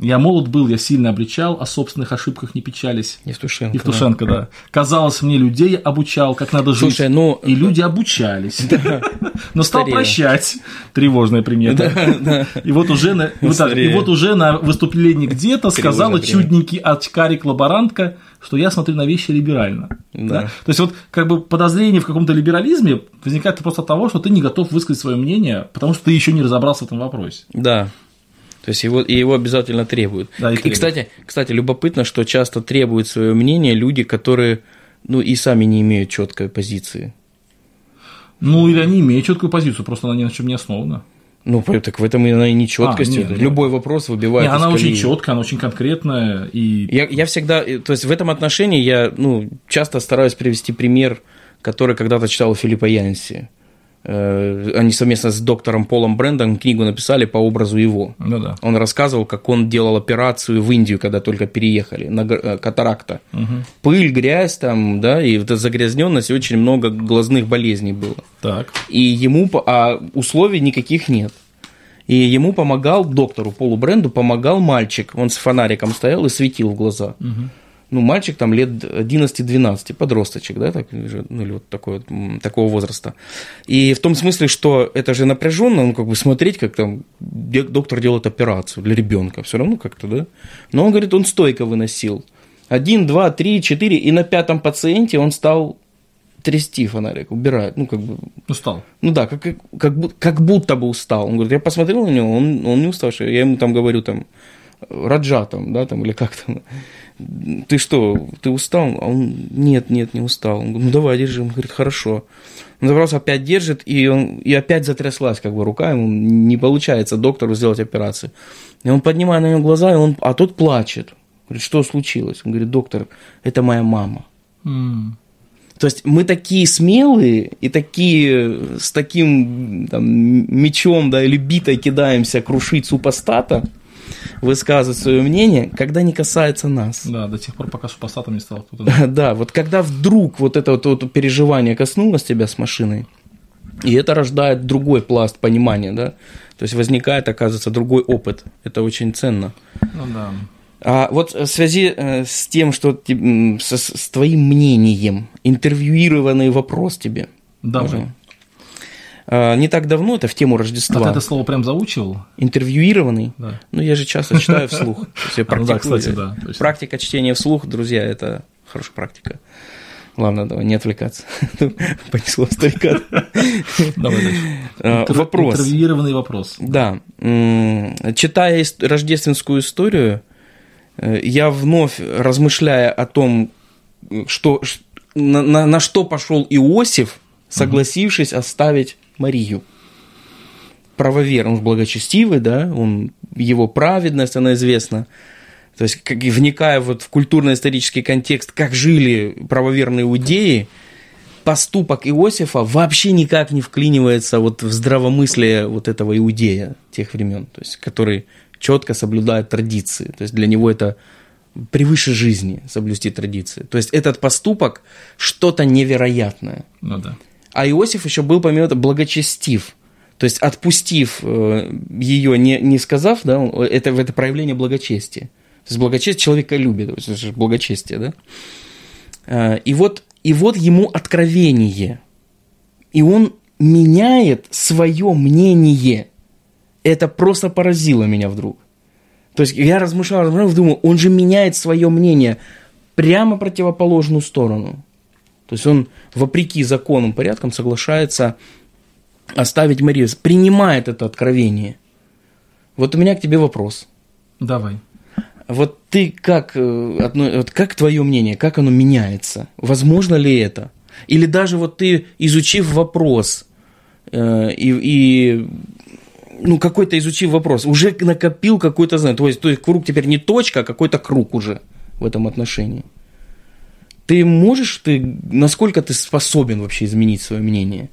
Я молод был, я сильно обличал, о собственных ошибках не печались. Евтушенко. Евтушенко, да. Казалось, мне людей обучал, как надо жить. Слушай, ну- И люди обучались. Но стал прощать. Тревожная примета. И вот уже на, и вот уже на выступлении где-то сказала чудненький очкарик-лаборантка, что я смотрю на вещи либерально. Да. Да? То есть вот как бы подозрение в каком-то либерализме возникает просто от того, что ты не готов высказать свое мнение, потому что ты еще не разобрался в этом вопросе. Да. То есть его, и его обязательно требуют. Да, и и, требуют. кстати, кстати, любопытно, что часто требуют свое мнение люди, которые ну, и сами не имеют четкой позиции. Ну, или они имеют четкую позицию, просто она ни на чем не основана. Ну, так в этом и она и нечеткость. А, нет, нет. Любой вопрос выбивает. Не, из она очень колеи. четкая, она очень конкретная. И Я, я всегда, э, то есть в этом отношении я ну, часто стараюсь привести пример, который когда-то читал Филиппа Янси. Э, Они совместно с доктором Полом Брендом книгу написали по образу его. Ну да. Он рассказывал, как он делал операцию в Индию, когда только переехали, на э, катаракта. Пыль, грязь там, да, и вот эта загрязненность, очень много глазных болезней было. Так. И ему, а условий никаких нет. И ему помогал, доктору Полу Бренду помогал мальчик. Он с фонариком стоял и светил в глаза. Ну, мальчик там лет 11-12, подросточек, да, так, ну, или вот такой, такого возраста. И в том смысле, что это же напряженно, ну, как бы смотреть, как там доктор делает операцию для ребенка, все равно как-то, да. Но он говорит, он стойко выносил. Один, два, три, четыре, и на пятом пациенте он стал трясти фонарик, убирать, ну, как бы, Устал. ну да, как, как, как, как будто бы устал. Он говорит, я посмотрел на него, он, он не уставший. Я ему там говорю, там, Раджа там, да, там, или как там, ты что, ты устал? А он, нет, нет, не устал. Он говорит, ну давай, держи. Он говорит, хорошо. Он забрался, опять держит, и, он, и опять затряслась как бы рука, ему не получается доктору сделать операцию. И он поднимает на него глаза, и он, а тот плачет. Говорит, что случилось? Он говорит, доктор, это моя мама. М. То есть мы такие смелые и такие с таким там, мечом да, или битой кидаемся крушить супостата, высказывать свое мнение, когда не касается нас. Да, до тех пор, пока супостатом не стал кто-то. Да, вот когда вдруг вот это вот, вот переживание коснулось тебя с машиной, и это рождает другой пласт понимания, да, то есть возникает, оказывается, другой опыт. Это очень ценно. Ну да. А вот в связи э, с тем, что с, с твоим мнением, интервьюированный вопрос тебе. Давай. Можно? А, Не так давно, это в тему А Рождества. ты это слово прям заучивал? Интервьюированный. Да. Ну, я же часто читаю вслух. Я А, ну да, практикую. кстати, да, точно. Практика чтения вслух, друзья, это хорошая практика. Ладно, давай, не отвлекаться. Понесло старика. Давай дальше. А, Интер- Вопрос. Интервьюированный вопрос. Да. Читая рождественскую историю, э, я вновь размышляя о том, что, на, на, на что пошел Иосиф, согласившись оставить Марию. Правоверный, он благочестивый, да, он, его праведность, она известна. То есть, как, вникая вот в культурно-исторический контекст, как жили правоверные иудеи, поступок Иосифа вообще никак не вклинивается вот в здравомыслие вот этого иудея тех времен, то есть, который четко соблюдает традиции. То есть, для него это превыше жизни соблюсти традиции. То есть, этот поступок что-то невероятное. Ну да. А Иосиф еще был, помимо этого, благочестив. То есть, отпустив э, ее, не, не сказав, да, это, это проявление благочестия. То есть благочестие человека любит, это же благочестие, да? А, и вот, и вот ему откровение. И он меняет свое мнение. Это просто поразило меня вдруг. То есть я размышлял, размышлял, думаю, он же меняет свое мнение прямо противоположную сторону. То есть он, вопреки законам, порядкам, соглашается оставить Марию, принимает это откровение. Вот у меня к тебе вопрос. Давай. Вот ты как, э, вот как твое мнение, как оно меняется? Возможно ли это? Или даже вот ты, изучив вопрос, э, и, и ну, какой-то изучив вопрос, уже накопил какой-то знание. То есть, то есть круг теперь не точка, а какой-то круг уже в этом отношении. Ты можешь, ты, насколько ты способен вообще изменить свое мнение?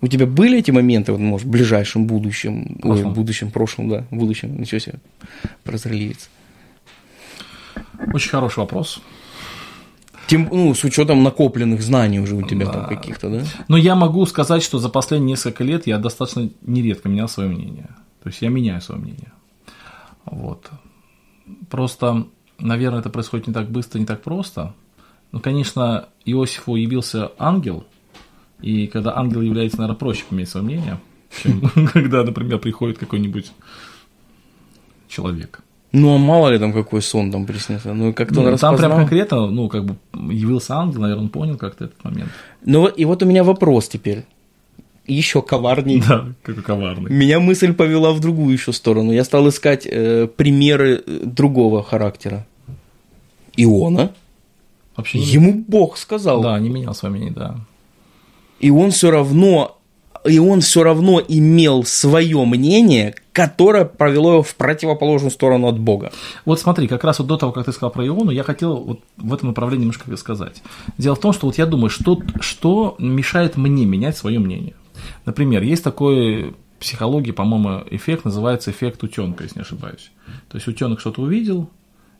У тебя были эти моменты, вот, может, в ближайшем будущем, ой, в будущем, прошлом, да, в будущем, ничего себе, прозрелиец. Очень хороший вопрос. Тем, ну, с учетом накопленных знаний уже у тебя да. там каких-то, да? Но я могу сказать, что за последние несколько лет я достаточно нередко менял свое мнение. То есть я меняю свое мнение. Вот. Просто, наверное, это происходит не так быстро, не так просто. Ну, конечно, Иосифу явился ангел, и когда ангел является, наверное, проще поменять свое мнение, чем когда, например, приходит какой-нибудь человек. Ну, а мало ли там какой сон там приснился. Ну, как-то ну, он Там прям конкретно, ну, как бы явился ангел, наверное, он понял как-то этот момент. Ну, и вот у меня вопрос теперь. Еще коварней. Да, какой коварный. Меня мысль повела в другую еще сторону. Я стал искать э, примеры э, другого характера. Иона. Вообще не... Ему Бог сказал. Да, не менял свое мнение, да и он все равно и он все равно имел свое мнение, которое провело его в противоположную сторону от Бога. Вот смотри, как раз вот до того, как ты сказал про Иону, я хотел вот в этом направлении немножко сказать. Дело в том, что вот я думаю, что, что мешает мне менять свое мнение. Например, есть такой психологии, по-моему, эффект, называется эффект утенка, если не ошибаюсь. То есть утенок что-то увидел,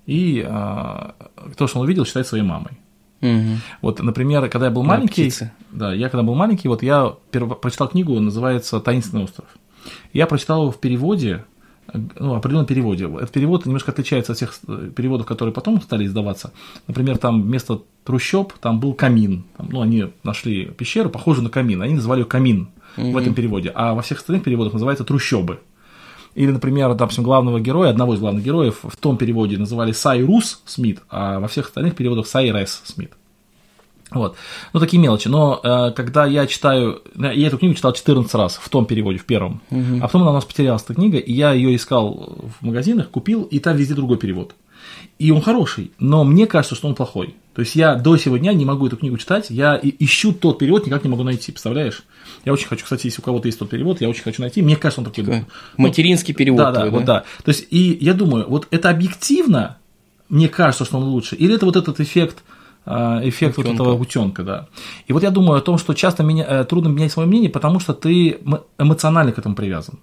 и а, то, что он увидел, считает своей мамой. Угу. Вот, например, когда я был маленький, птицы. да, я когда был маленький, вот я перв... прочитал книгу, называется "Таинственный остров". Я прочитал его в переводе, ну, определенном переводе. Этот перевод немножко отличается от всех э, переводов, которые потом стали издаваться. Например, там вместо трущоб там был камин. Там, ну, они нашли пещеру, похожую на камин. Они называли ее камин угу. в этом переводе. А во всех остальных переводах называется трущобы. Или, например, допустим, главного героя, одного из главных героев в том переводе называли Сайрус Смит, а во всех остальных переводах Сайрес Смит. Вот. Ну, такие мелочи. Но э, когда я читаю, я эту книгу читал 14 раз в том переводе, в первом, угу. а потом она у нас потерялась, эта книга, и я ее искал в магазинах, купил, и там везде другой перевод. И он хороший, но мне кажется, что он плохой. То есть я до сегодня не могу эту книгу читать, я ищу тот перевод, никак не могу найти, представляешь? Я очень хочу, кстати, если у кого-то есть тот перевод, я очень хочу найти. Мне кажется, он такой. такой материнский перевод. Да, да, вот да. То есть, и я думаю, вот это объективно, мне кажется, что он лучше, или это вот этот эффект а, эффект утенка. вот этого утенка, да. И вот я думаю о том, что часто меня, э, трудно менять свое мнение, потому что ты эмоционально к этому привязан.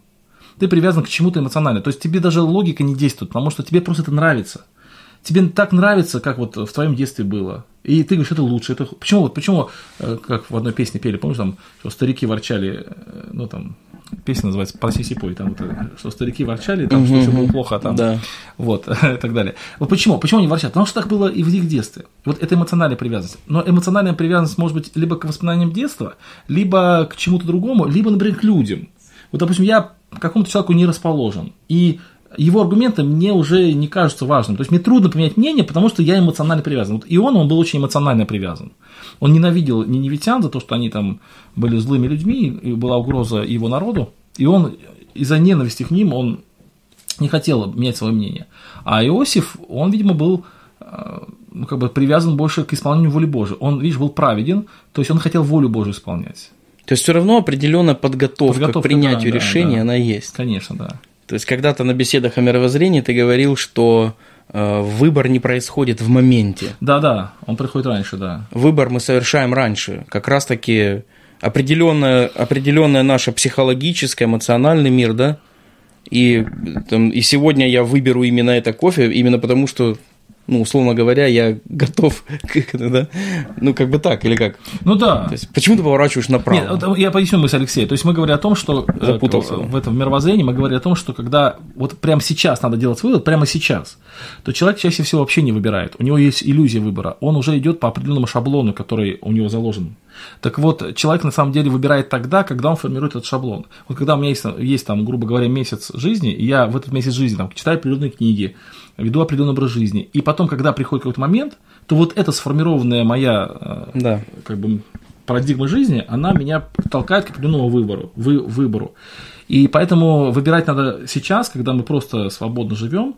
Ты привязан к чему-то эмоционально. То есть тебе даже логика не действует, потому что тебе просто это нравится. Тебе так нравится, как вот в твоем детстве было. И ты говоришь, это лучше. Это... Почему, вот почему, э, как в одной песне пели, помнишь, там, что старики ворчали, э, ну там, песня называется «Проси сипой», там, вот, что старики ворчали, там, что все было плохо, а там, да. вот, и так далее. Вот почему? Почему они ворчат? Потому что так было и в их детстве. Вот это эмоциональная привязанность. Но эмоциональная привязанность может быть либо к воспоминаниям детства, либо к чему-то другому, либо, например, к людям. Вот, допустим, я к какому-то человеку не расположен, и его аргументы мне уже не кажутся важным. То есть мне трудно поменять мнение, потому что я эмоционально привязан. Вот и он, он был очень эмоционально привязан. Он ненавидел ниневитян за то, что они там были злыми людьми, и была угроза его народу. И он из-за ненависти к ним, он не хотел менять свое мнение. А Иосиф, он, видимо, был э, ну, как бы привязан больше к исполнению воли Божией. Он, видишь, был праведен, то есть он хотел волю Божию исполнять. То есть все равно определенная подготовка, подготовка к принятию да, решения, да, она есть. Конечно, да. То есть когда-то на беседах о мировоззрении ты говорил, что э, выбор не происходит в моменте. Да, да, он приходит раньше, да. Выбор мы совершаем раньше. Как раз-таки определенная, определенная наша психологическая, эмоциональный мир, да, и, там, и сегодня я выберу именно это кофе, именно потому что ну, условно говоря, я готов к да? Ну, как бы так, или как? Ну да. То есть, почему ты поворачиваешь направо? Нет, я поясню мысль Алексея. То есть, мы говорим о том, что э, Запутался. в этом мировоззрении мы говорим о том, что когда вот прямо сейчас надо делать вывод, прямо сейчас, то человек чаще всего вообще не выбирает. У него есть иллюзия выбора. Он уже идет по определенному шаблону, который у него заложен. Так вот, человек на самом деле выбирает тогда, когда он формирует этот шаблон. Вот когда у меня есть, есть там, грубо говоря, месяц жизни, и я в этот месяц жизни там, читаю определенные книги, веду определенный образ жизни. И потом, когда приходит какой-то момент, то вот эта сформированная моя э, да. как бы, парадигма жизни, она меня толкает к определенному выбору, вы, выбору. И поэтому выбирать надо сейчас, когда мы просто свободно живем,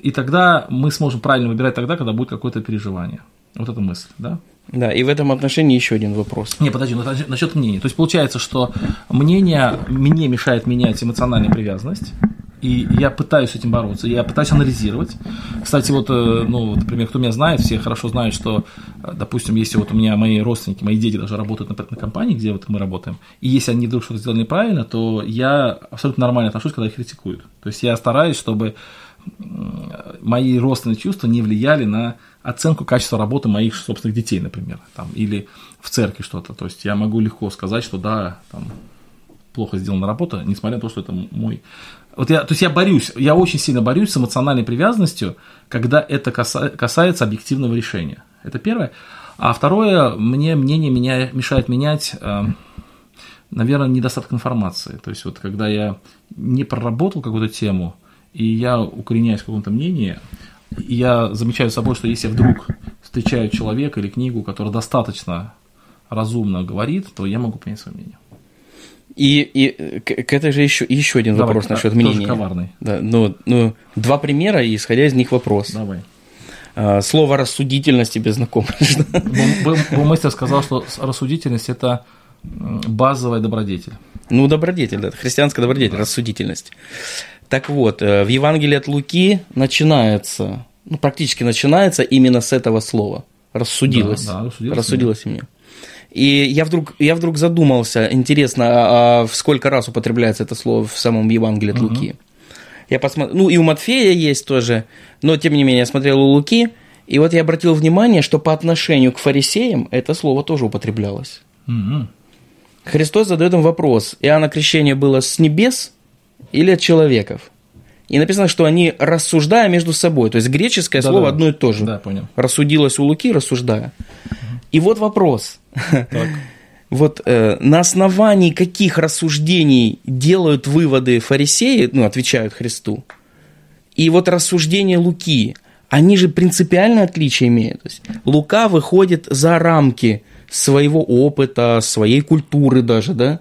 и тогда мы сможем правильно выбирать тогда, когда будет какое-то переживание. Вот эта мысль, да? Да, и в этом отношении еще один вопрос. Не, подожди, ну, насчет мнения. То есть получается, что мнение мне мешает менять эмоциональную привязанность, и я пытаюсь с этим бороться, я пытаюсь анализировать. Кстати, вот, э, ну, например, кто меня знает, все хорошо знают, что, э, допустим, если вот у меня мои родственники, мои дети даже работают на, на компании, где вот мы работаем, и если они вдруг что-то сделали неправильно, то я абсолютно нормально отношусь, когда их критикуют. То есть я стараюсь, чтобы мои родственные чувства не влияли на оценку качества работы моих собственных детей, например, там, или в церкви что-то. То есть я могу легко сказать, что да, там, плохо сделана работа, несмотря на то, что это мой вот я, то есть я борюсь, я очень сильно борюсь с эмоциональной привязанностью, когда это касается объективного решения. Это первое. А второе, мне мнение меня мешает менять, эм, наверное, недостаток информации. То есть вот когда я не проработал какую-то тему, и я укореняюсь в каком-то мнении, я замечаю собой, что если вдруг встречаю человека или книгу, которая достаточно разумно говорит, то я могу понять свое мнение. И, и к этой же еще, еще один Давай, вопрос насчет мнения. коварный. Да, ну, ну, два примера, и исходя из них вопрос. Давай. А, слово рассудительность тебе знакомо. Бумастер сказал, что рассудительность – это базовая добродетель. Ну, добродетель, да, христианская добродетель, да. рассудительность. Так вот, э, в Евангелии от Луки начинается, ну, практически начинается именно с этого слова. Рассудилось. Да, да, рассудилось, рассудилось мне. И я вдруг, я вдруг задумался, интересно, а, а сколько раз употребляется это слово в самом Евангелии от угу. Луки. Я посмотрел, ну и у Матфея есть тоже, но тем не менее я смотрел у Луки, и вот я обратил внимание, что по отношению к фарисеям это слово тоже употреблялось. Угу. Христос задает им вопрос, Иоанна крещение было с небес или от человеков? И написано, что они рассуждая между собой, то есть греческое да, слово да. одно и то же. Да, понял. Рассудилось у Луки, рассуждая. И вот вопрос. Так. Вот э, на основании каких рассуждений делают выводы фарисеи, ну, отвечают Христу, и вот рассуждения Луки, они же принципиальное отличие имеют. То есть Лука выходит за рамки своего опыта, своей культуры даже, да?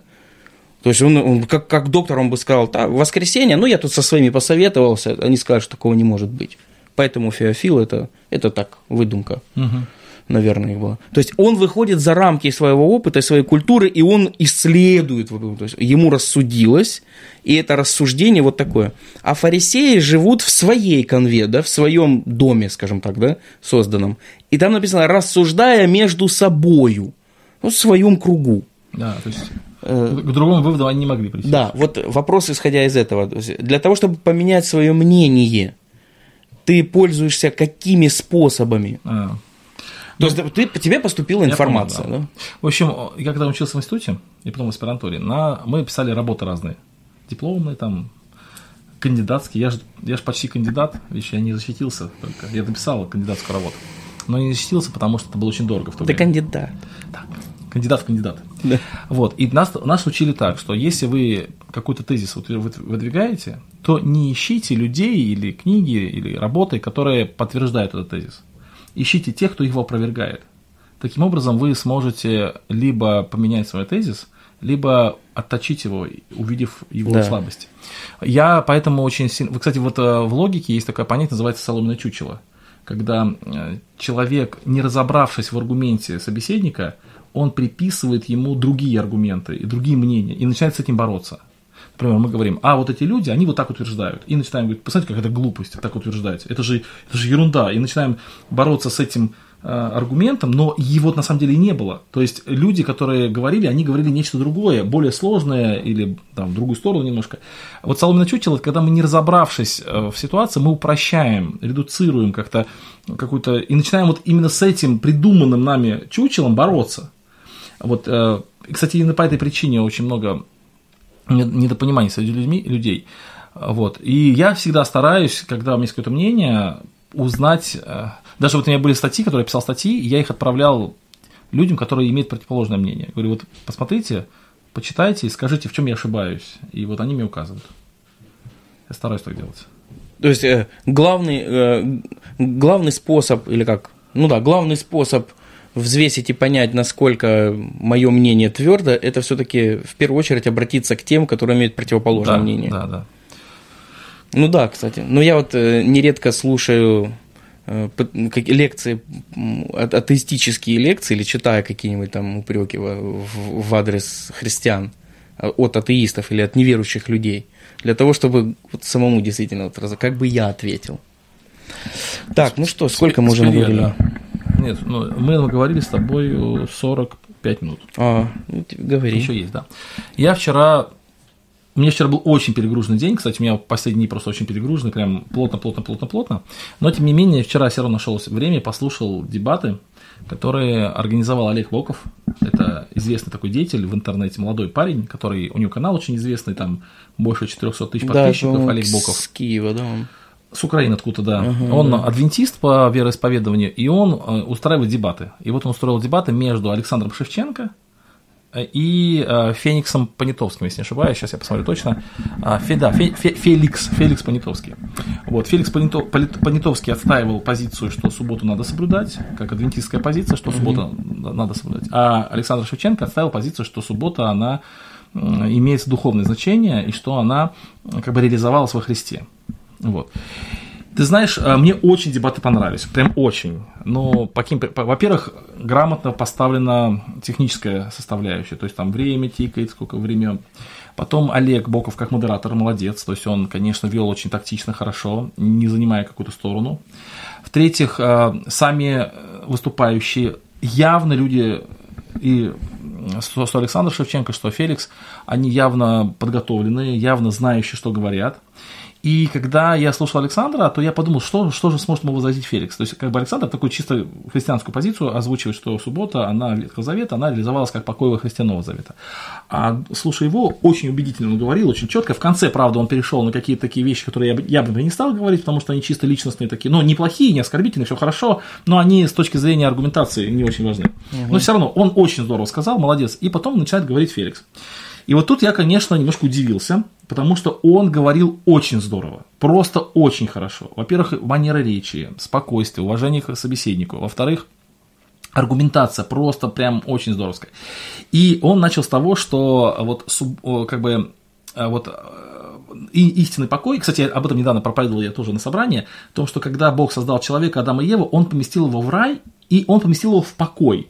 То есть он, он как, как доктор, он бы сказал, так, воскресенье, ну, я тут со своими посоветовался, они сказали, что такого не может быть. Поэтому Феофил это, это так, выдумка. Угу наверное, его. То есть он выходит за рамки своего опыта, своей культуры, и он исследует, то есть ему рассудилось, и это рассуждение вот такое. А фарисеи живут в своей конве, да, в своем доме, скажем так, да, созданном. И там написано, рассуждая между собою, ну, в своем кругу. Да, то есть к другому выводу они не могли прийти. Да, вот вопрос, исходя из этого. Для того, чтобы поменять свое мнение, ты пользуешься какими способами? А. То есть ты, тебе поступила информация, помню, да. да? В общем, я когда учился в институте и потом в аспирантуре, на, мы писали работы разные. Дипломные, там, кандидатские. Я же я ж почти кандидат, видишь, я не защитился только. Я написал кандидатскую работу. Но не защитился, потому что это было очень дорого в то время. Ты кандидат. Так, кандидат в кандидат. Да. Вот. И нас, нас учили так, что если вы какой-то тезис выдвигаете, то не ищите людей или книги, или работы, которые подтверждают этот тезис ищите тех, кто его опровергает. Таким образом, вы сможете либо поменять свой тезис, либо отточить его, увидев его Да. слабости. Я поэтому очень сильно... Кстати, вот э, в логике есть такое понятие, называется соломенное чучело. Когда э, человек, не разобравшись в аргументе собеседника, он приписывает ему другие аргументы и другие мнения и начинает с этим бороться. Например, мы говорим, а вот эти люди, они вот так утверждают. И начинаем говорить, посмотрите, как это глупость, так утверждать. Это же, это же ерунда. И начинаем бороться с этим э, аргументом, но его на самом деле не было. То есть люди, которые говорили, они говорили нечто другое, более сложное или там, в другую сторону немножко. Вот соломенное чучело, когда мы не разобравшись э, в ситуации, мы упрощаем, редуцируем как-то какую-то, и начинаем вот именно с этим придуманным нами чучелом бороться. Вот, э, кстати, именно по этой причине очень много не- недопониманий среди людьми, людей. Вот. И я всегда стараюсь, когда у меня есть какое-то мнение, узнать, э, даже вот у меня были статьи, которые я писал статьи, и я их отправлял людям, которые имеют противоположное мнение. Говорю, вот посмотрите, почитайте и скажите, в чем я ошибаюсь. И вот они мне указывают. Я стараюсь так делать. То есть э, главный, главный способ, или как, ну да, главный способ взвесить и понять, насколько мое мнение твердо, это все-таки в первую очередь обратиться к тем, которые имеют противоположное да, мнение. Да, да. Ну да, кстати. Но я вот э, нередко слушаю э, лекции, а- атеистические лекции, или читаю какие-нибудь там упреки в, адрес христиан а, от атеистов или от неверующих людей, для того, чтобы вот самому действительно, вот, как бы я ответил. Так, ну что, сколько мы уже наговорили? Да. Нет, ну, мы говорили с тобой 45 минут. А, ну, говори. Еще есть, да. Я вчера... У меня вчера был очень перегруженный день. Кстати, у меня последние дни просто очень перегружены, прям плотно, плотно, плотно, плотно. Но, тем не менее, вчера все равно нашел время послушал дебаты, которые организовал Олег Волков. Это известный такой деятель в интернете, молодой парень, который... У него канал очень известный, там больше 400 тысяч Да, подписчиков, по-моему, Олег Боков. С Киева, да. он. С Украины откуда, да. он адвентист по вероисповеданию, и он э, устраивает дебаты. И вот он устроил дебаты между Александром Шевченко э, и э, Фениксом Понятовским, если не ошибаюсь, сейчас я посмотрю точно. А, Фе, да, Фе- Фе- Феликс, Феликс Понятовский. Вот, Феликс Понятовский отстаивал позицию, что субботу надо соблюдать, как адвентистская позиция, что субботу надо соблюдать. А Александр Шевченко отставил позицию, что суббота, она имеет духовное значение, и что она как бы реализовалась во Христе. Вот. Ты знаешь, э, мне очень дебаты понравились, прям очень. Но, по каким, по- во-первых, грамотно поставлена техническая составляющая, то есть там время тикает, сколько время. Потом Олег Боков как модератор молодец, то есть он, конечно, вел очень тактично, хорошо, не занимая какую-то сторону. В-третьих, э, сами выступающие явно люди и что Александр Шевченко, что Феликс, они явно подготовленные, явно знающие, что говорят. И когда я слушал Александра, то я подумал, что, что же сможет ему возразить Феликс. То есть, как бы Александр такую чисто христианскую позицию озвучивает, что суббота, она Ветхого Завета, она реализовалась как Христе Нового Завета. А слушая его, очень убедительно он говорил, очень четко. В конце, правда, он перешел на какие-то такие вещи, которые я бы, я бы не стал говорить, потому что они чисто личностные такие, ну, неплохие, не оскорбительные, все хорошо, но они с точки зрения аргументации не очень важны. Но все равно он очень здорово сказал, молодец. И потом начинает говорить Феликс. И вот тут я, конечно, немножко удивился, потому что он говорил очень здорово, просто очень хорошо. Во-первых, манера речи, спокойствие, уважение к собеседнику. Во-вторых, аргументация просто прям очень здоровская. И он начал с того, что вот как бы э, вот э, и истинный покой, кстати, об этом недавно проповедовал я тоже на собрании, о том, что когда Бог создал человека, Адама и Еву, он поместил его в рай, и он поместил его в покой,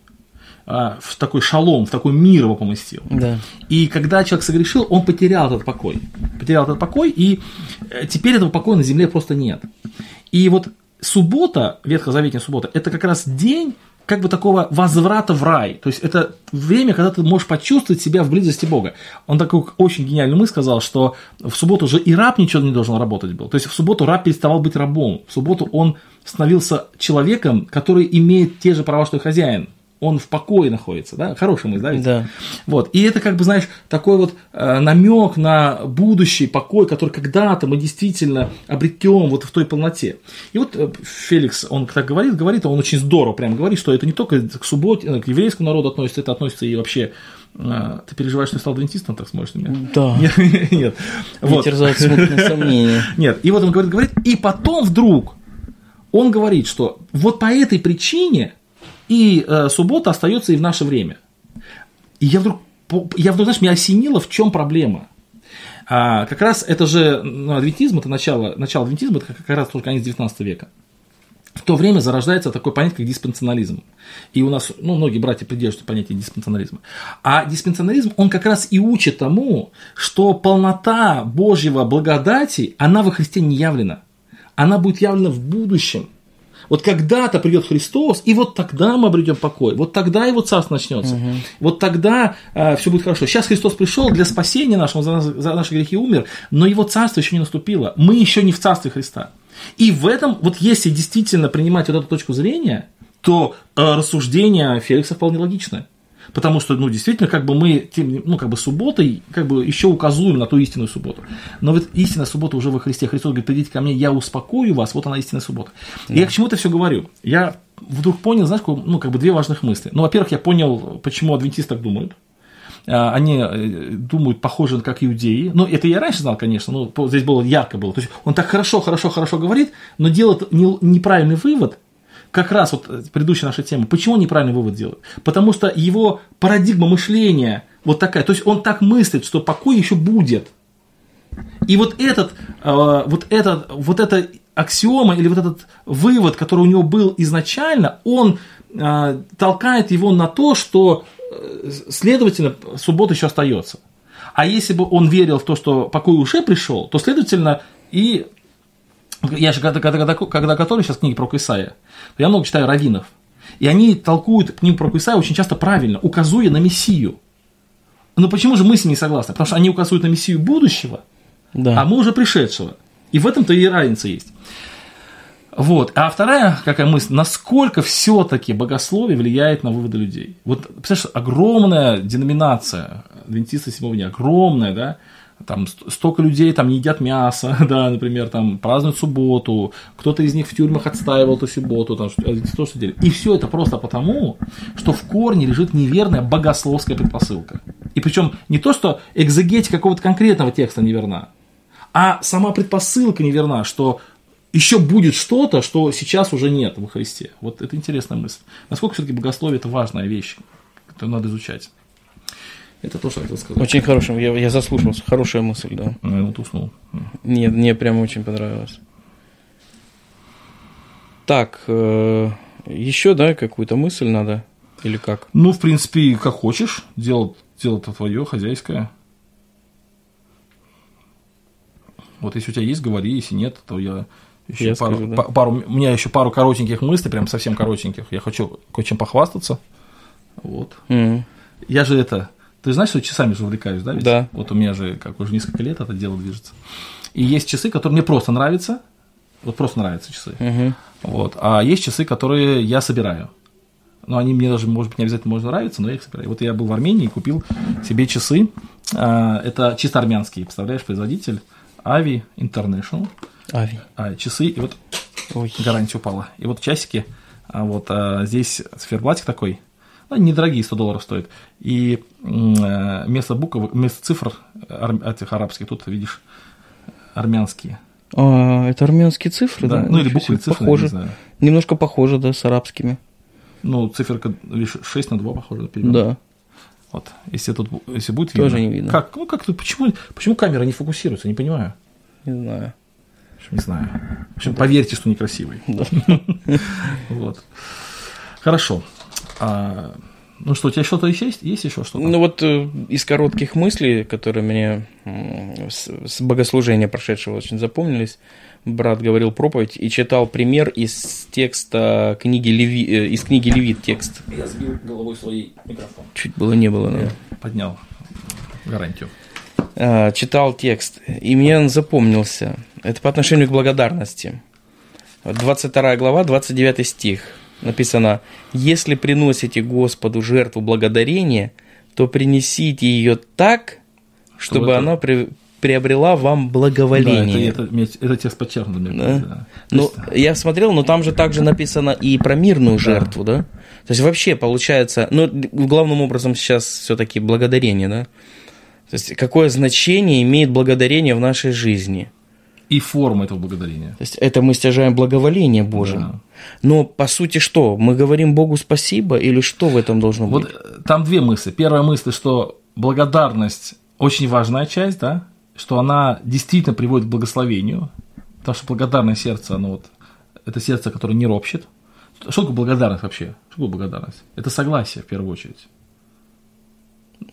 в такой шалом, в такой мир его поместил. Да. И когда человек согрешил, он потерял этот покой. Потерял этот покой, и э, теперь этого покоя на земле просто нет. И вот суббота, ветхозаветная суббота, это как раз день как бы такого возврата в рай. То есть это время, когда ты можешь почувствовать себя в близости Бога. Он такой очень гениальный мысль сказал, что в субботу же и раб ничего не должен работать был. То есть в субботу раб переставал быть рабом. В субботу он становился человеком, который имеет те же права, что и хозяин. Он в покое находится, да? Хорошая мысль, да? Вот. И это, как бы, знаешь, такой вот э, намек на будущий покой, который когда-то мы действительно обретем вот в той полноте. И вот э, Феликс, он так говорит, говорит, он очень здорово прям говорит, что это не только к субботе, э, к еврейскому народу относится, это относится и вообще... э, ты переживаешь, что я стал адвентистом, так смотришь на меня? Да. Нет, нет. Не Вот. терзают смутные сомнения. Нет, и вот он говорит, говорит, и потом вдруг он говорит, что вот по этой причине и э, суббота остается и в наше время. И я вдруг я вдруг, знаешь, меня осенило, в чем проблема. А, как раз это же, ну, адвентизм, это начало, начало адвентизма, это как раз только конец 19 века. В то время зарождается такое понятие, как диспенсионализм. И у нас, ну, многие братья придерживаются понятия диспенсионализма. А диспенсионализм, он как раз и учит тому, что полнота Божьего благодати, она во Христе не явлена. Она будет явлена в будущем. Вот когда-то придет Христос, и вот тогда мы обретем покой, вот тогда его царство начнется, угу. вот тогда э, все будет хорошо. Сейчас Христос пришел для спасения нашего, за, за наши грехи умер, но его царство еще не наступило. Мы еще не в царстве Христа. И в этом, вот если действительно принимать вот эту точку зрения, то э, рассуждение Феликса вполне логичное. Потому что, ну, действительно, как бы мы, тем, ну, как бы субботой, как бы еще указуем на ту истинную субботу. Но вот истинная суббота уже во Христе. Христос говорит, придите ко мне, я успокою вас, вот она истинная суббота. Да. Я к чему это все говорю? Я вдруг понял, знаешь, ну, как бы две важных мысли. Ну, во-первых, я понял, почему адвентисты так думают. А, они э, думают похоже как иудеи. Ну, это я раньше знал, конечно, но здесь было ярко было. То есть он так хорошо, хорошо, хорошо говорит, но делает неправильный вывод, как раз вот э, предыдущая наша тема, почему он неправильный вывод делает? Потому что его парадигма мышления вот такая, то есть он так мыслит, что покой еще будет. И вот этот, э, вот этот, вот эта аксиома или вот этот вывод, который у него был изначально, он э, толкает его на то, что, следовательно, суббота еще остается. А если бы он верил в то, что покой уже пришел, то, следовательно, и я же когда, когда, когда, готовлю сейчас книги про Исаия, я много читаю раввинов. И они толкуют книгу про Исаия очень часто правильно, указуя на Мессию. Но почему же мы с ними не согласны? Потому что они указывают на Мессию будущего, да. а мы уже пришедшего. И в этом-то и разница есть. Вот. А вторая какая мысль, насколько все-таки богословие влияет на выводы людей. Вот, представляешь, огромная деноминация адвентиста седьмого дня, огромная, да, там столько людей там не едят мясо, да, например, там празднуют субботу, кто-то из них в тюрьмах отстаивал эту субботу, там, то, что делали. И все это просто потому, что в корне лежит неверная богословская предпосылка. И причем не то, что экзегетика какого-то конкретного текста неверна, а сама предпосылка неверна, что еще будет что-то, что сейчас уже нет во Христе. Вот это интересная мысль. Насколько все-таки богословие это важная вещь, которую надо изучать. Это то, что я хотел сказать. Очень хорошим, я, я заслушался. Хорошая мысль, да. Ну, я вот уснул. Нет, мне прям очень понравилось. Так, э, еще, да, какую-то мысль надо? Или как? Ну, в принципе, как хочешь. Дело, дело-то твое, хозяйское. Вот если у тебя есть, говори, если нет, то я еще я пару, скажу, да. пару, у меня еще пару коротеньких мыслей, прям совсем коротеньких. Я хочу кое-чем похвастаться. Вот. Mm. Я же это ты знаешь, что часами же увлекаюсь, да? Ведь? Да. Вот у меня же как уже несколько лет это дело движется. И есть часы, которые мне просто нравятся. Вот просто нравятся часы. Угу. Вот. А есть часы, которые я собираю. Но они мне даже, может быть, не обязательно можно нравиться, но я их собираю. Вот я был в Армении и купил себе часы. А, это чисто армянские, представляешь, производитель. Ави International. Ави. А, часы, и вот Ой. гарантия упала. И вот часики, а вот а, здесь циферблатик такой, они недорогие, 100 долларов стоят. И э, вместо букв, вместо цифр этих арабских, тут видишь армянские. А, это армянские цифры, да? да? Ну или буквы, цифры, похоже. не знаю. Немножко похоже, да, с арабскими. Ну, циферка, видишь, 6 на 2 похоже. Да. Вот, если тут, если будет видно. Тоже не видно. Как, ну как тут, почему, почему камера не фокусируется, не понимаю. Не знаю. Не знаю. В общем, поверьте, что некрасивый. Да. Вот. Хорошо. А, ну что, у тебя что-то еще есть? Есть еще что-то? Ну вот э, из коротких мыслей, которые мне с, с богослужения прошедшего очень запомнились, брат говорил проповедь и читал пример из текста книги Леви, э, из книги Левит текст. Я сбил головой свой микрофон. Чуть было не было, да. Поднял гарантию. А, читал текст, и мне он запомнился. Это по отношению к благодарности. 22 глава, 29 стих написано, если приносите Господу жертву благодарения, то принесите ее так, чтобы она при, приобрела вам благоволение. Да, это, это, это текст подчеркнут. Да? Да. Ну, есть... я смотрел, но там же также написано и про мирную жертву, да? да? То есть вообще получается, ну, главным образом сейчас все-таки благодарение, да? То есть какое значение имеет благодарение в нашей жизни – и форма этого благодарения. То есть это мы стяжаем благоволение Божие. Да. Но по сути что? Мы говорим Богу спасибо или что в этом должно вот быть? Там две мысли. Первая мысль, что благодарность очень важная часть, да, что она действительно приводит к благословению, потому что благодарное сердце, оно вот, это сердце, которое не ропщет. Что такое благодарность вообще? Что такое благодарность? Это согласие, в первую очередь.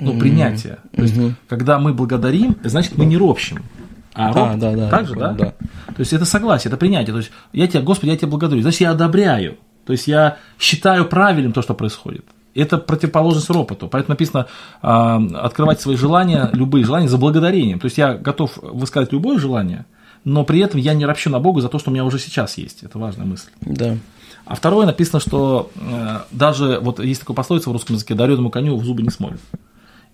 Ну, mm-hmm. принятие. То есть, mm-hmm. когда мы благодарим, значит, мы не ропщим. А, а да, да. Так же, да? да? То есть, это согласие, это принятие. То есть, я тебя, Господи, я тебя благодарю. Значит, я одобряю. То есть, я считаю правильным то, что происходит. Это противоположность ропоту. Поэтому написано э, открывать свои желания, любые желания, за благодарением. То есть я готов высказать любое желание, но при этом я не ропщу на Бога за то, что у меня уже сейчас есть. Это важная мысль. Да. А второе написано, что э, даже, вот есть такое пословица в русском языке, дареному коню в зубы не смотрит.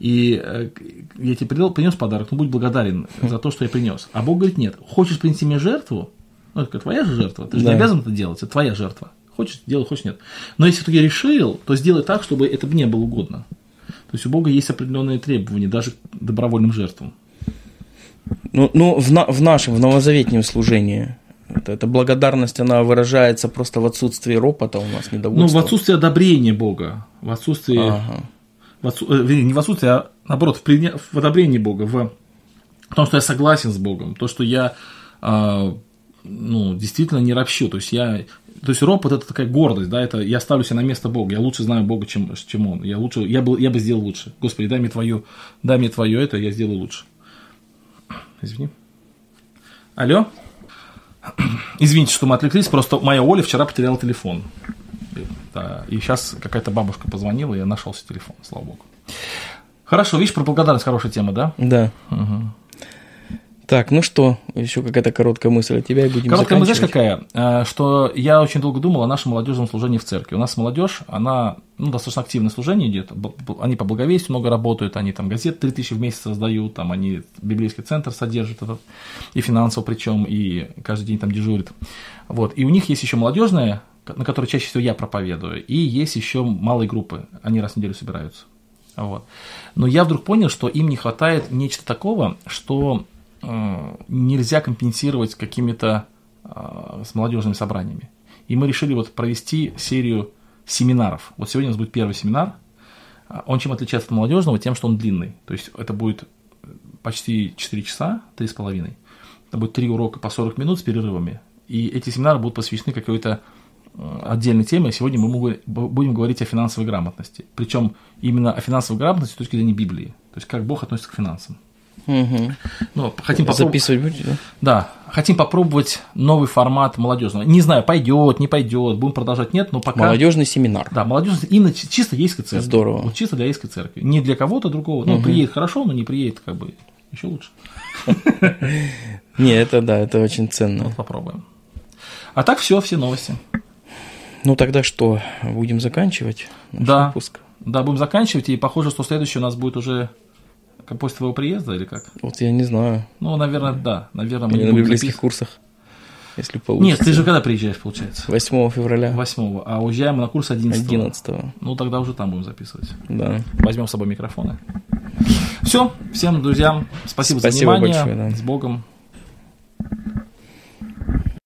И э, я тебе принес подарок, ну будь благодарен за то, что я принес. А Бог говорит, нет, хочешь принести мне жертву, ну это твоя же жертва, ты же да. не обязан это делать, это твоя жертва. Хочешь, делай, хочешь, нет. Но если ты решил, то сделай так, чтобы это мне было угодно. То есть у Бога есть определенные требования, даже к добровольным жертвам. Ну, ну в, на, в нашем, в новозаветнем служении, это, эта благодарность, она выражается просто в отсутствии ропота у нас, недовольства. Ну, в отсутствии одобрения Бога, в отсутствии, ага. В отсу, э, не в отсутствии, а наоборот, в, приня, в одобрении Бога, в том, что я согласен с Богом, то, что я э, ну, действительно не ропщу, то есть я то есть ропот это такая гордость, да, это я ставлю себя на место Бога, я лучше знаю Бога, чем, чем Он, я лучше, я бы, я бы сделал лучше. Господи, дай мне твое, дай мне твое это, я сделаю лучше. Извини. Алло? Извините, что мы отвлеклись, просто моя Оля вчера потеряла телефон. Да, и сейчас какая-то бабушка позвонила, и я нашелся телефон, слава богу. Хорошо, видишь, про благодарность хорошая тема, да? Да. Угу. Так, ну что, еще какая-то короткая мысль от тебя и будем Короткая мысль, знаешь, какая? Э, что я очень долго думал о нашем молодежном служении в церкви. У нас молодежь, она ну, достаточно активное служение идет. Они по благовестию много работают, они там газет 3000 в месяц раздают, там они библейский центр содержат и финансово причем, и каждый день там дежурят. Вот. И у них есть еще молодежная, на которой чаще всего я проповедую, и есть еще малые группы, они раз в неделю собираются. Вот. Но я вдруг понял, что им не хватает нечто такого, что Э, нельзя компенсировать какими-то э, с молодежными собраниями. И мы решили вот провести серию семинаров. Вот сегодня у нас будет первый семинар. Э, он чем отличается от молодежного? Тем, что он длинный. То есть это будет почти 4 часа, 3,5. Это будет 3 урока по 40 минут с перерывами. И эти семинары будут посвящены какой-то отдельной теме. Сегодня мы будем говорить о финансовой грамотности. Причем именно о финансовой грамотности с точки зрения Библии. То есть как Бог относится к финансам. Угу. Ну, хотим попробовать. Записывать будете, да? Да. Хотим попробовать новый формат молодежного. Не знаю, пойдет, не пойдет, будем продолжать, нет, но пока. Молодежный семинар. Да, молодежный, именно чисто ейской церкви. Здорово. Вот чисто для ейской церкви. Не для кого-то другого. Ну, угу. приедет хорошо, но не приедет, как бы, еще лучше. Не, это да, это очень ценно. Вот попробуем. А так все, все новости. Ну тогда что, будем заканчивать наш да, выпуск? Да, будем заканчивать, и похоже, что следующий у нас будет уже После твоего приезда или как? Вот я не знаю. Ну, наверное, да. Наверное, мы не на библейских запис... курсах, если получится. Нет, ты же когда приезжаешь, получается? 8 февраля. 8 а уезжаем на курс 11 11 Ну, тогда уже там будем записывать. Да. Возьмем с собой микрофоны. Все, всем друзьям спасибо, спасибо за внимание. Большое, да. С Богом.